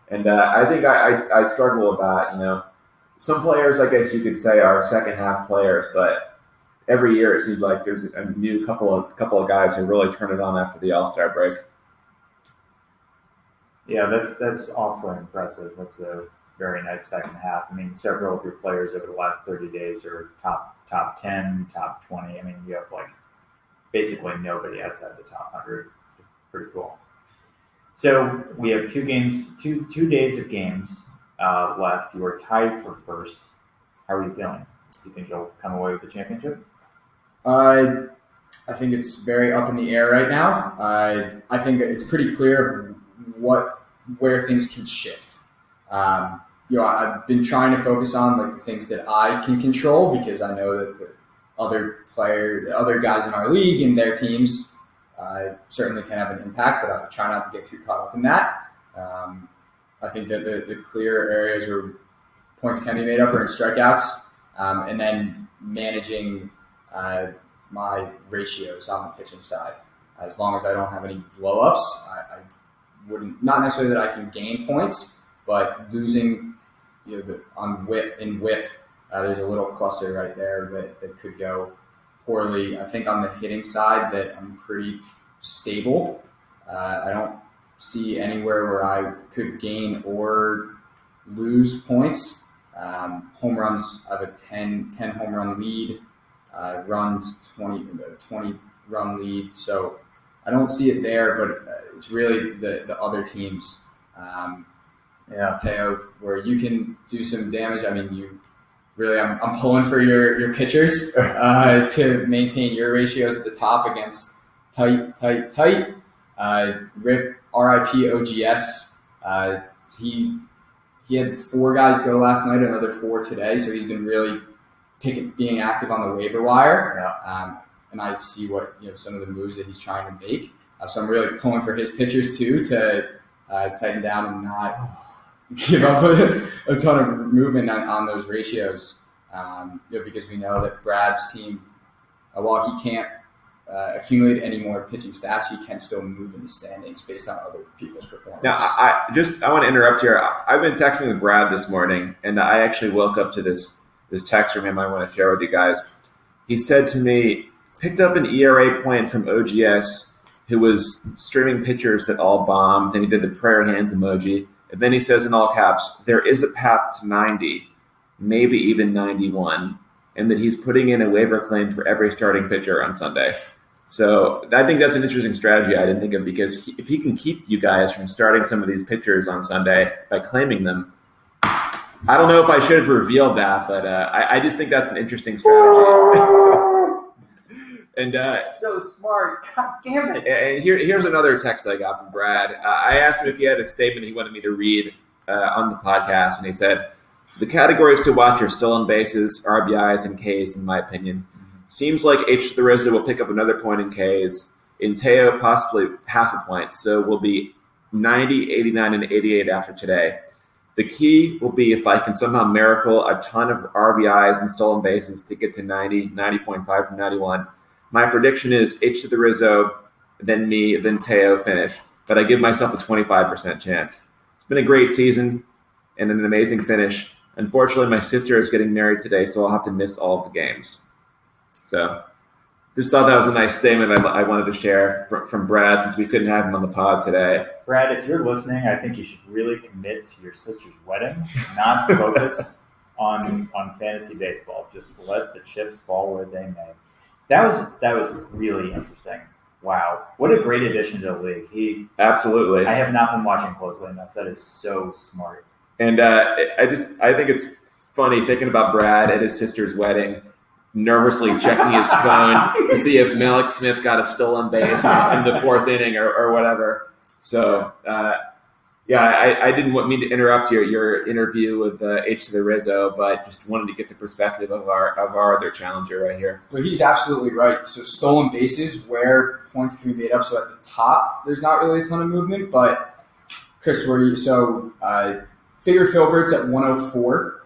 And uh, I think I, I, I struggle with that. You know, some players, I guess you could say, are second half players, but every year it seems like there's a new couple of couple of guys who really turn it on after the All Star break. Yeah, that's that's awfully impressive. That's a very nice second half. I mean, several of your players over the last 30 days are top top 10, top 20. I mean, you have like basically nobody outside the top 100. Pretty cool. So we have two games, two two days of games uh, left. You are tied for first. How are you feeling? Do you think you'll come away with the championship? Uh, I think it's very up in the air right now. I I think it's pretty clear what where things can shift. Um, you know, I've been trying to focus on like the things that I can control because I know that the other player, the other guys in our league and their teams uh, certainly can have an impact. But I try not to get too caught up in that. Um, I think that the, the clear areas where points can be made up are in strikeouts, um, and then managing uh, my ratios on the pitching side. As long as I don't have any blowups, I, I wouldn't not necessarily that I can gain points, but losing you know the, on whip in whip, uh, there's a little cluster right there that, that could go poorly. I think on the hitting side that I'm pretty stable. Uh, I don't see anywhere where I could gain or lose points. Um, home runs, I have a 10, 10 home run lead. Uh, runs 20, 20 run lead. So I don't see it there, but it's really the, the other teams. Um, Yeah. Theo, where you can do some damage. I mean, you really, I'm, I'm pulling for your, your pitchers [LAUGHS] uh, to maintain your ratios at the top against tight, tight, tight. Uh, Rip, RIP OGS. Uh, he he had four guys go last night, another four today, so he's been really picking, being active on the waiver wire. Yeah. Um, and I see what you know some of the moves that he's trying to make. Uh, so I'm really pulling for his pitchers too to uh, tighten down and not give up a, a ton of movement on, on those ratios. Um, you know, because we know that Brad's team, uh, while he can't uh, accumulate any more pitching stats, he can still move in the standings based on other people's performance. Now, I, I just I want to interrupt here. I, I've been texting with Brad this morning, and I actually woke up to this this text from him. I want to share with you guys. He said to me, picked up an ERA point from OGS, who was streaming pitchers that all bombed, and he did the prayer hands emoji. And then he says in all caps, "There is a path to 90, maybe even 91." And that he's putting in a waiver claim for every starting pitcher on Sunday. So I think that's an interesting strategy I didn't think of because he, if he can keep you guys from starting some of these pitchers on Sunday by claiming them, I don't know if I should have revealed that, but uh, I, I just think that's an interesting strategy. [LAUGHS] and uh, So smart. [LAUGHS] God damn it. and here, here's another text I got from Brad. Uh, I asked him if he had a statement he wanted me to read uh, on the podcast, and he said, The categories to watch are stolen bases, RBIs, and Ks, in my opinion. Seems like H. the Rizzo will pick up another point in Ks. In Theo, possibly half a point. So we'll be 90, 89, and 88 after today. The key will be if I can somehow miracle a ton of RBIs and stolen bases to get to 90, 90.5 from 91. My prediction is H to the Rizzo, then me, then Theo finish. But I give myself a 25% chance. It's been a great season and an amazing finish. Unfortunately, my sister is getting married today, so I'll have to miss all of the games. So just thought that was a nice statement I, I wanted to share from, from Brad since we couldn't have him on the pod today. Brad, if you're listening, I think you should really commit to your sister's wedding, not focus [LAUGHS] on on fantasy baseball. Just let the chips fall where they may. That was that was really interesting. Wow, what a great addition to the league. He, Absolutely. I have not been watching closely enough. That is so smart. And uh, I just I think it's funny thinking about Brad at his sister's wedding, nervously checking his [LAUGHS] phone to see if Malik Smith got a stolen base in the fourth inning or, or whatever. So uh, yeah, I, I didn't want me to interrupt your, your interview with uh, H to the Rizzo, but just wanted to get the perspective of our of our other challenger right here. But he's absolutely right. So stolen bases where points can be made up. So at the top, there's not really a ton of movement. But Chris, where you so uh, figure Filbert's at 104.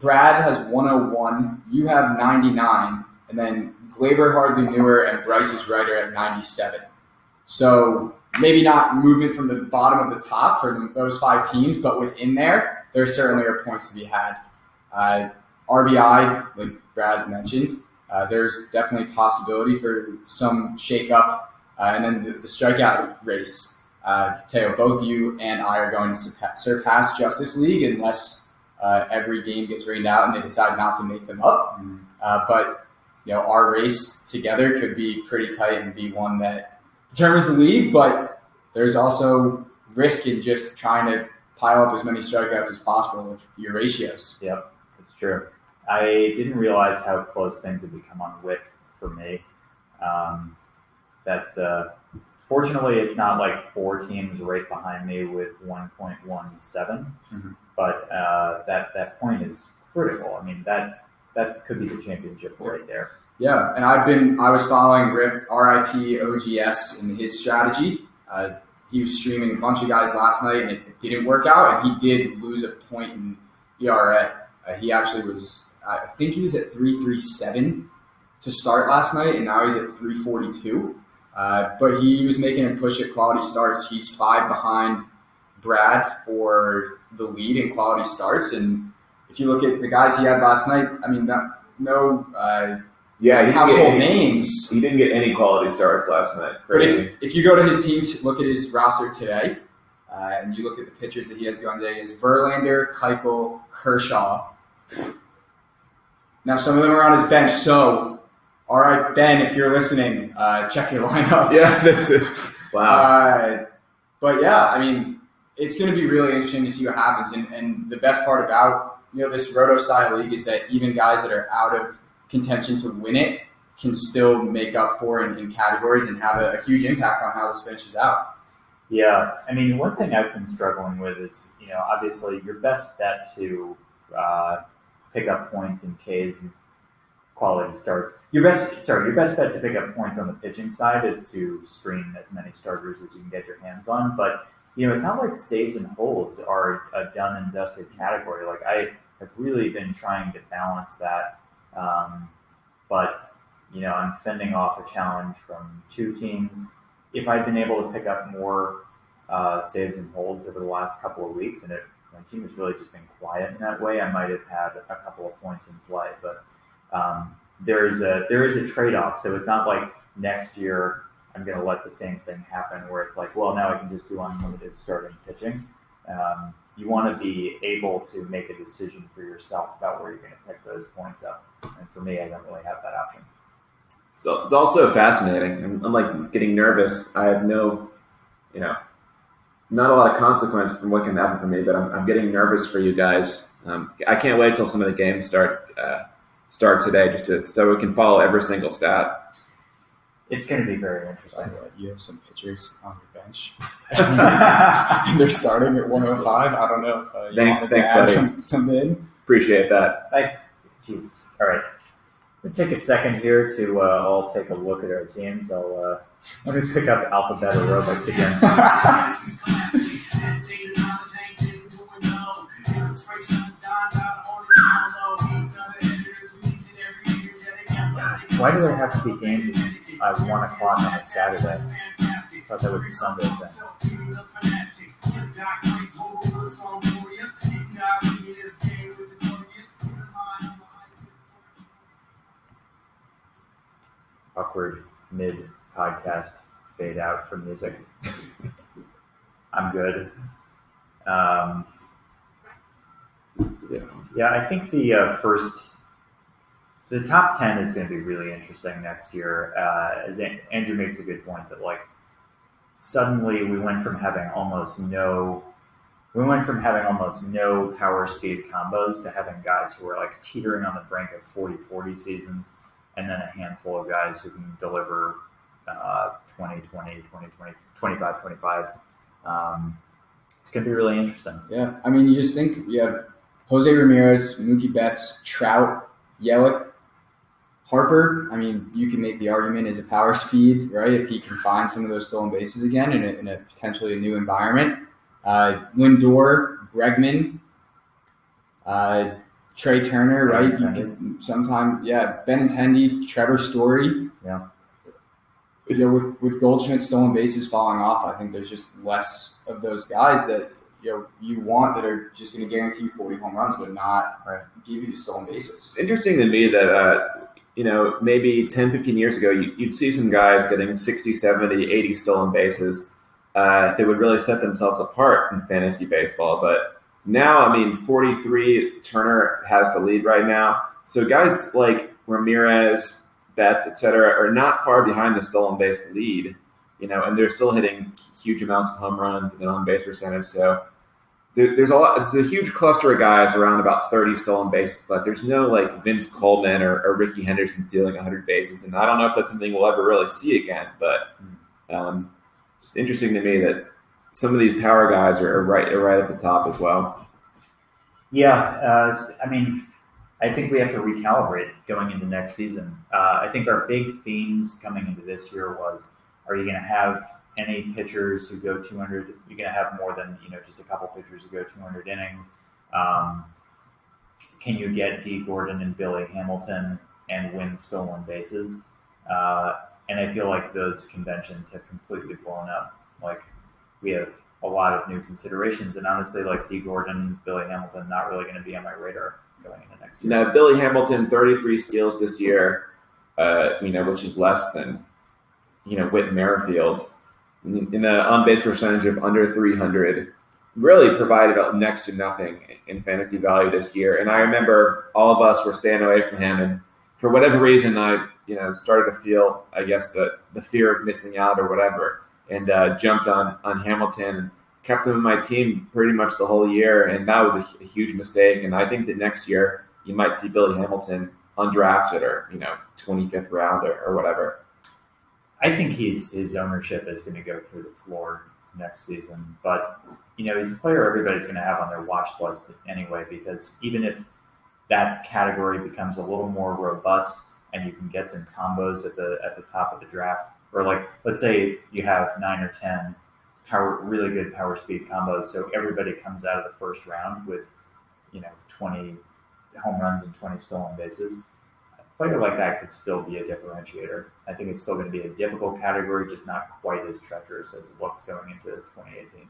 Brad has 101. You have 99, and then Gleyber, Hardly Newer, and Bryce is Ryder at 97. So maybe not movement from the bottom of the top for the, those five teams, but within there, there certainly are points to be had. Uh, RBI, like Brad mentioned, uh, there's definitely possibility for some shakeup. Uh, and then the, the strikeout race, uh, Theo, both you and I are going to surpass, surpass Justice League unless uh, every game gets rained out and they decide not to make them up. Uh, but you know, our race together could be pretty tight and be one that determines the league. But there's also risk in just trying to pile up as many strikeouts as possible with your ratios. Yep, it's true. I didn't realize how close things had become on WHIP for me. Um, that's uh, fortunately it's not like four teams right behind me with 1.17, Mhm. but uh, that that point is critical. I mean that that could be the championship right there. Yeah, and I've been I was following Rip RIP OGS and his strategy. Uh, he was streaming a bunch of guys last night, and it, it didn't work out. And he did lose a point in ERA. Uh, he actually was, I think he was at three three seven to start last night, and now he's at three forty two. Uh, but he was making a push at quality starts. He's five behind Brad for the lead in quality starts, and if you look at the guys he had last night, I mean, no. Uh, Yeah, household get, names. he didn't get any quality starts last night. But if, if you go to his team, to look at his roster today, uh, and you look at the pitchers that he has going today, is Verlander, Keuchel, Kershaw. Now, some of them are on his bench, so all right, Ben, if you're listening, uh, check your [LAUGHS] lineup. yeah. [LAUGHS] wow. Uh, but yeah, I mean, it's going to be really interesting to see what happens. And, and the best part about you know this roto style league is that even guys that are out of contention to win it can still make up for in, in categories and have a, a huge impact on how this finishes out. Yeah, I mean, one thing I've been struggling with is, you know, obviously your best bet to uh, pick up points in K's and quality starts. Your best, sorry, your best bet to pick up points on the pitching side is to stream as many starters as you can get your hands on. But you know, it's not like saves and holds are a done and dusted category. Like I have really been trying to balance that, um, but you know, I'm fending off a challenge from two teams if I'd been able to pick up more uh, saves and holds over the last couple of weeks, and it, my team has really just been quiet in that way, I might have had a couple of points in play. But um, there is a there is a trade off. So it's not like next year I'm going to let the same thing happen where it's like, well, now I can just do unlimited starting pitching. Um, you want to be able to make a decision for yourself about where you're going to pick those points up. And for me, I don't really have that option. So it's also fascinating. I'm, I'm like getting nervous. I have no, you know, not a lot of consequence from what can happen for me, but I'm, I'm getting nervous for you guys. Um, I can't wait till some of the games start uh, start today, just to so we can follow every single stat it's going to be very interesting. You have some pitchers on your bench. [LAUGHS] they're starting at 105. I don't know if uh, you thanks, thanks, buddy. Some, some in. Appreciate that. Nice. All right. we take a second here to uh, all take a look at our teams. I'll uh, let me pick up alphabet or robots again. [LAUGHS] Why do they have to be games? At one o'clock on a Saturday? I thought that was a Sunday thing. Awkward mid podcast fade out from music. [LAUGHS] I'm good. Um, Yeah. yeah, I think the uh, first, the top ten is going to be really interesting next year. Uh, Andrew makes a good point that like suddenly we went from having almost no, we went from having almost no power speed combos to having guys who are like teetering on the brink of 40-40 seasons, and then a handful of guys who can deliver uh, 20, 20, 20, 20, 25, 25. Um, it's going to be really interesting. Yeah, I mean, you just think you have Jose Ramirez, Mookie Betts, Trout, Yelich, Harper. I mean, you can make the argument as a power speed, right? If he can find some of those stolen bases again in a, in a potentially a new environment. Uh, Lindor, Bregman, uh, Trea Turner, right? You can sometime, yeah, Benintendi, Trevor Story. Yeah. You know, with, with Goldschmidt stolen bases falling off, I think there's just less of those guys that you know you want that are just going to guarantee you 40 home runs, but not Right. give you the stolen bases. It's interesting to me that, uh, you know, maybe 10, 15 years ago, you, you'd see some guys getting 60, 70, 80 stolen bases. Uh, they would really set themselves apart in fantasy baseball. But now, I mean, 43, Turner has the lead right now. So guys like Ramirez, Betts, et cetera, are not far behind the stolen base lead, you know, and they're still hitting huge amounts of home runs with an on base percentage. So there, there's a lot. It's a huge cluster of guys around about 30 stolen bases, but there's no like Vince Coleman or, or Rickey Henderson stealing 100 bases, and I don't know if that's something we'll ever really see again. But um, just interesting to me that some of these power guys are, are right are right at the top as well. Yeah, uh, I mean, I think we have to recalibrate going into next season. Uh, I think our big themes coming into this year was: Are you going to have any pitchers who go 200? You're going to have more than you know just a couple pitchers who go 200 innings. Um, can you get Dee Gordon and Billy Hamilton and win stolen bases? Uh, and I feel like those conventions have completely blown up. Like we have a lot of new considerations, and honestly, like Dee Gordon, Billy Hamilton, not really going to be on my radar going into next year. Now, Billy Hamilton, 33 steals this year, uh, you know, which is less than you know Whit Merrifield, in an on base percentage of under 300. Really provided next to nothing in fantasy value this year. And I remember all of us were staying away from him, and for whatever reason, I you know started to feel, I guess, the the fear of missing out or whatever, and uh, jumped on on Hamilton. Kept him in my team pretty much the whole year, and that was a, a huge mistake. And I think that next year you might see Billy Hamilton undrafted or you know 25th round or, or whatever. I think he's his ownership is going to go through the floor next season, but you know he's a player everybody's going to have on their watch list anyway. Because even if that category becomes a little more robust and you can get some combos at the at the top of the draft, or like let's say you have nine or ten power really good power speed combos, so everybody comes out of the first round with you know twenty home runs and twenty stolen bases a player like that could still be a differentiator. I think it's still going to be a difficult category, just not quite as treacherous as it going into 2018.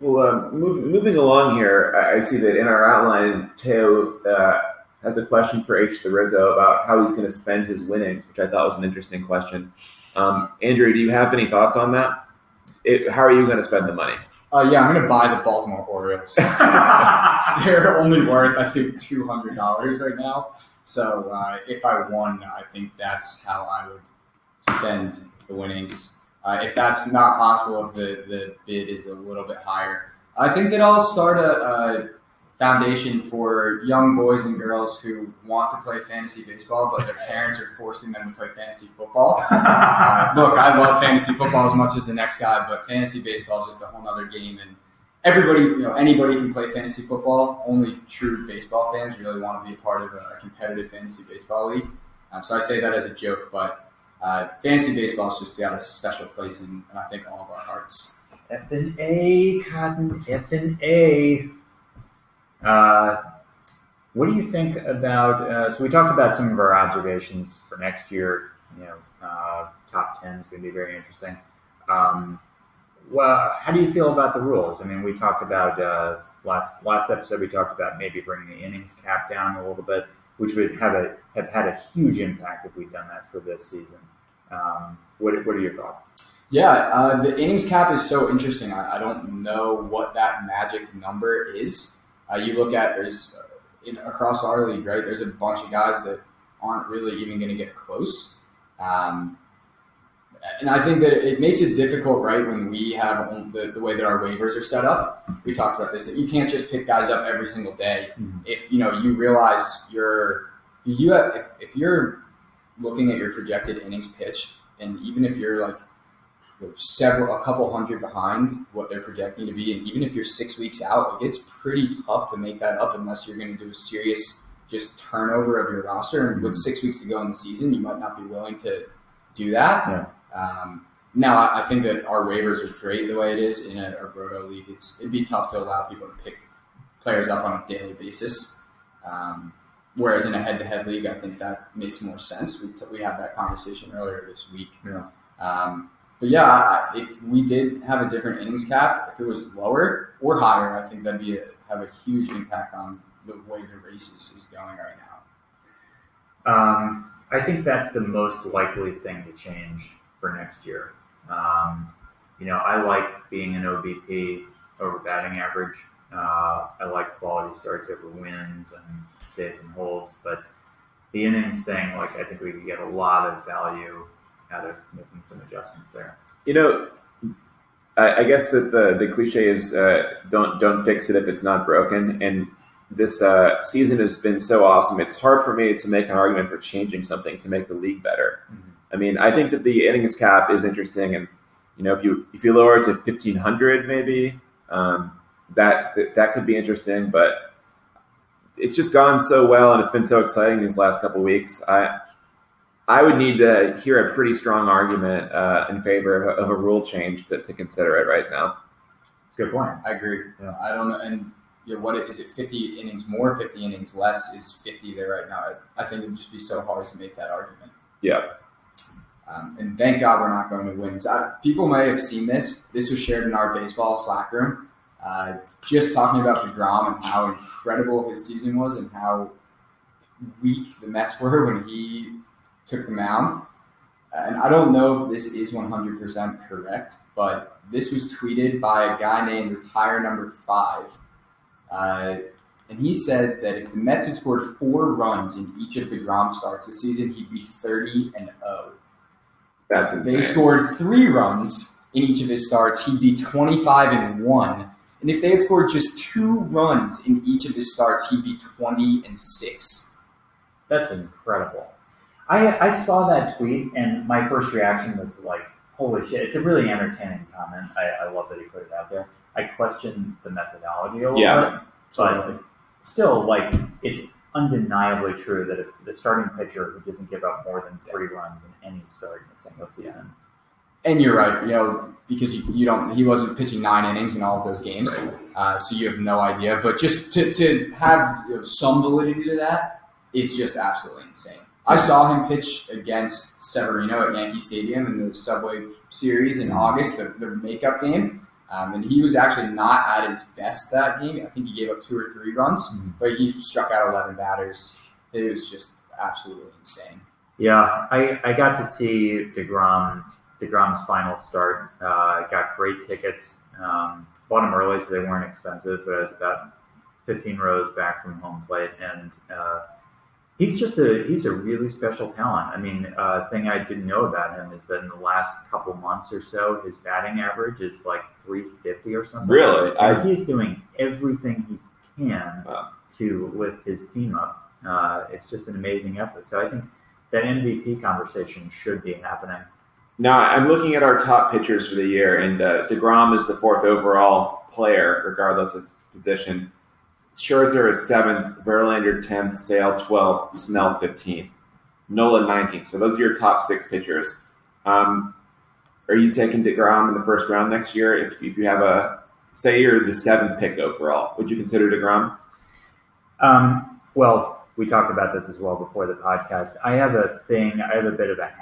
Well, uh, move, moving along here, I, I see that in our outline, Theo uh, has a question for H. Rizzo about how he's going to spend his winnings, which I thought was an interesting question. Um, Andrew, do you have any thoughts on that? It, how are you going to spend the money? Uh, yeah, I'm going to buy the Baltimore Orioles. [LAUGHS] [LAUGHS] They're only worth, I think, two hundred dollars right now. So uh, if I won, I think that's how I would spend the winnings. Uh, if that's not possible, if the, the bid is a little bit higher, I think that I'll start a, a foundation for young boys and girls who want to play fantasy baseball, but their parents are forcing them to play fantasy football. [LAUGHS] Uh, look, I love fantasy football as much as the next guy, but fantasy baseball is just a whole other game. And everybody, you know, anybody can play fantasy football. Only true baseball fans really want to be a part of a, competitive fantasy baseball league. Um, so I say that as a joke, but uh, fantasy baseball has just got a special place in, in, I think, all of our hearts. F and A, Cotton, F and A. Uh, What do you think about? Uh, so we talked about some of our observations for next year. You know, uh, top ten is going to be very interesting. Um, well, how do you feel about the rules? I mean, we talked about uh, last last episode. We talked about maybe bringing the innings cap down a little bit, which would have a have had a huge impact if we'd done that for this season. Um, what What are your thoughts? Yeah, uh, the innings cap is so interesting. I, I don't know what that magic number is. Uh, you look at there's uh, in, across our league, right? There's a bunch of guys that aren't really even going to get close. Um, and I think that it makes it difficult, right, when we have the, the way that our waivers are set up. We talked about this that you can't just pick guys up every single day. Mhm. If you know you realize you're you have, if, if you're looking at your projected innings pitched, and even if you're like several a couple hundred behind what they're projecting to be, and even if you're six weeks out, like it's pretty tough to make that up unless you're going to do a serious just turnover of your roster. And with six weeks to go in the season, you might not be willing to do that. Yeah. Um, now, I, I think that our waivers are great the way it is in a, a Roto league. It's it'd be tough to allow people to pick players up on a daily basis. Um, whereas in a head-to-head league, I think that makes more sense. We, t- we had that conversation earlier this week. Yeah. Um, but yeah, if we did have a different innings cap, if it was lower or higher, I think that'd be a, have a huge impact on the way the races is going right now. Um, I think that's the most likely thing to change for next year. Um, you know, I like being an OBP over batting average. Uh, I like quality starts over wins and saves and holds, but the innings thing, like I think we could get a lot of value out of making some adjustments there. You know, I, I guess that the the cliche is uh, don't don't fix it if it's not broken. And this uh, season has been so awesome. It's hard for me to make an argument for changing something to make the league better. Mhm. I mean, I think that the innings cap is interesting, and you know, if you if you lower it to fifteen hundred, maybe um, that that could be interesting. But it's just gone so well, and it's been so exciting these last couple of weeks. I I would need to hear a pretty strong argument uh, in favor of a, of a rule change to, to consider it right now. It's a good point. I agree. Yeah. I don't know. And you know, what is it? Fifty innings more, fifty innings less is fifty there right now. I, I think it'd just be so hard to make that argument. Yeah. Um, and thank God we're not going to wins. I, people may have seen this. This was shared in our baseball Slack room. Uh, just talking about Degrom and how incredible his season was, and how weak the Mets were when he took the mound. And I don't know if this is 100% correct, but this was tweeted by a guy named Retire Number Five. Uh, and he said that if the Mets had scored four runs in each of Degrom starts this season, he'd be 30 and 0. That's insane. They scored three runs in each of his starts, he'd be 25 and 1. And if they had scored just two runs in each of his starts, he'd be 20 and 6. That's incredible. I I saw that tweet and my first reaction was like, "Holy shit!" It's a really entertaining comment. I, I love that he put it out there. I question the methodology a little Yeah. bit, but still, like, it's undeniably true that if the starting pitcher who doesn't give up more than three runs in any start in a single season, And you're right, you know, because you, you don't, he wasn't pitching nine innings in all of those games, uh, so you have no idea. But just to, to have you know, some validity to that is just absolutely insane. I saw him pitch against Severino at Yankee Stadium in the Subway Series in August, the, the makeup game, um, and he was actually not at his best that game. I think he gave up two or three runs, Mhm. but he struck out 11 batters. It was just absolutely insane. Yeah, I, I got to see Degrom Degrom's final start. Uh, I got great tickets. Um, bought them early, so they weren't expensive. But I was about 15 rows back from home plate, and uh, he's just a he's a really special talent. I mean, uh, thing I didn't know about him is that in the last couple months or so, his batting average is like 350 or something. Really? And I- he's doing everything he can Wow. to lift his team up. Uh, it's just an amazing effort. So I think that MVP conversation should be happening. Now I'm looking at our top pitchers for the year, and uh, Degrom is the fourth overall player, regardless of position. Scherzer is seventh, Verlander tenth, Sale twelfth, Snell fifteenth, Nola nineteenth. So those are your top six pitchers. Um, are you taking Degrom in the first round next year? If, if you have a say you're the seventh pick overall, would you consider Degrom? Um, well, we talked about this as well before the podcast. I have a thing. I have a bit of a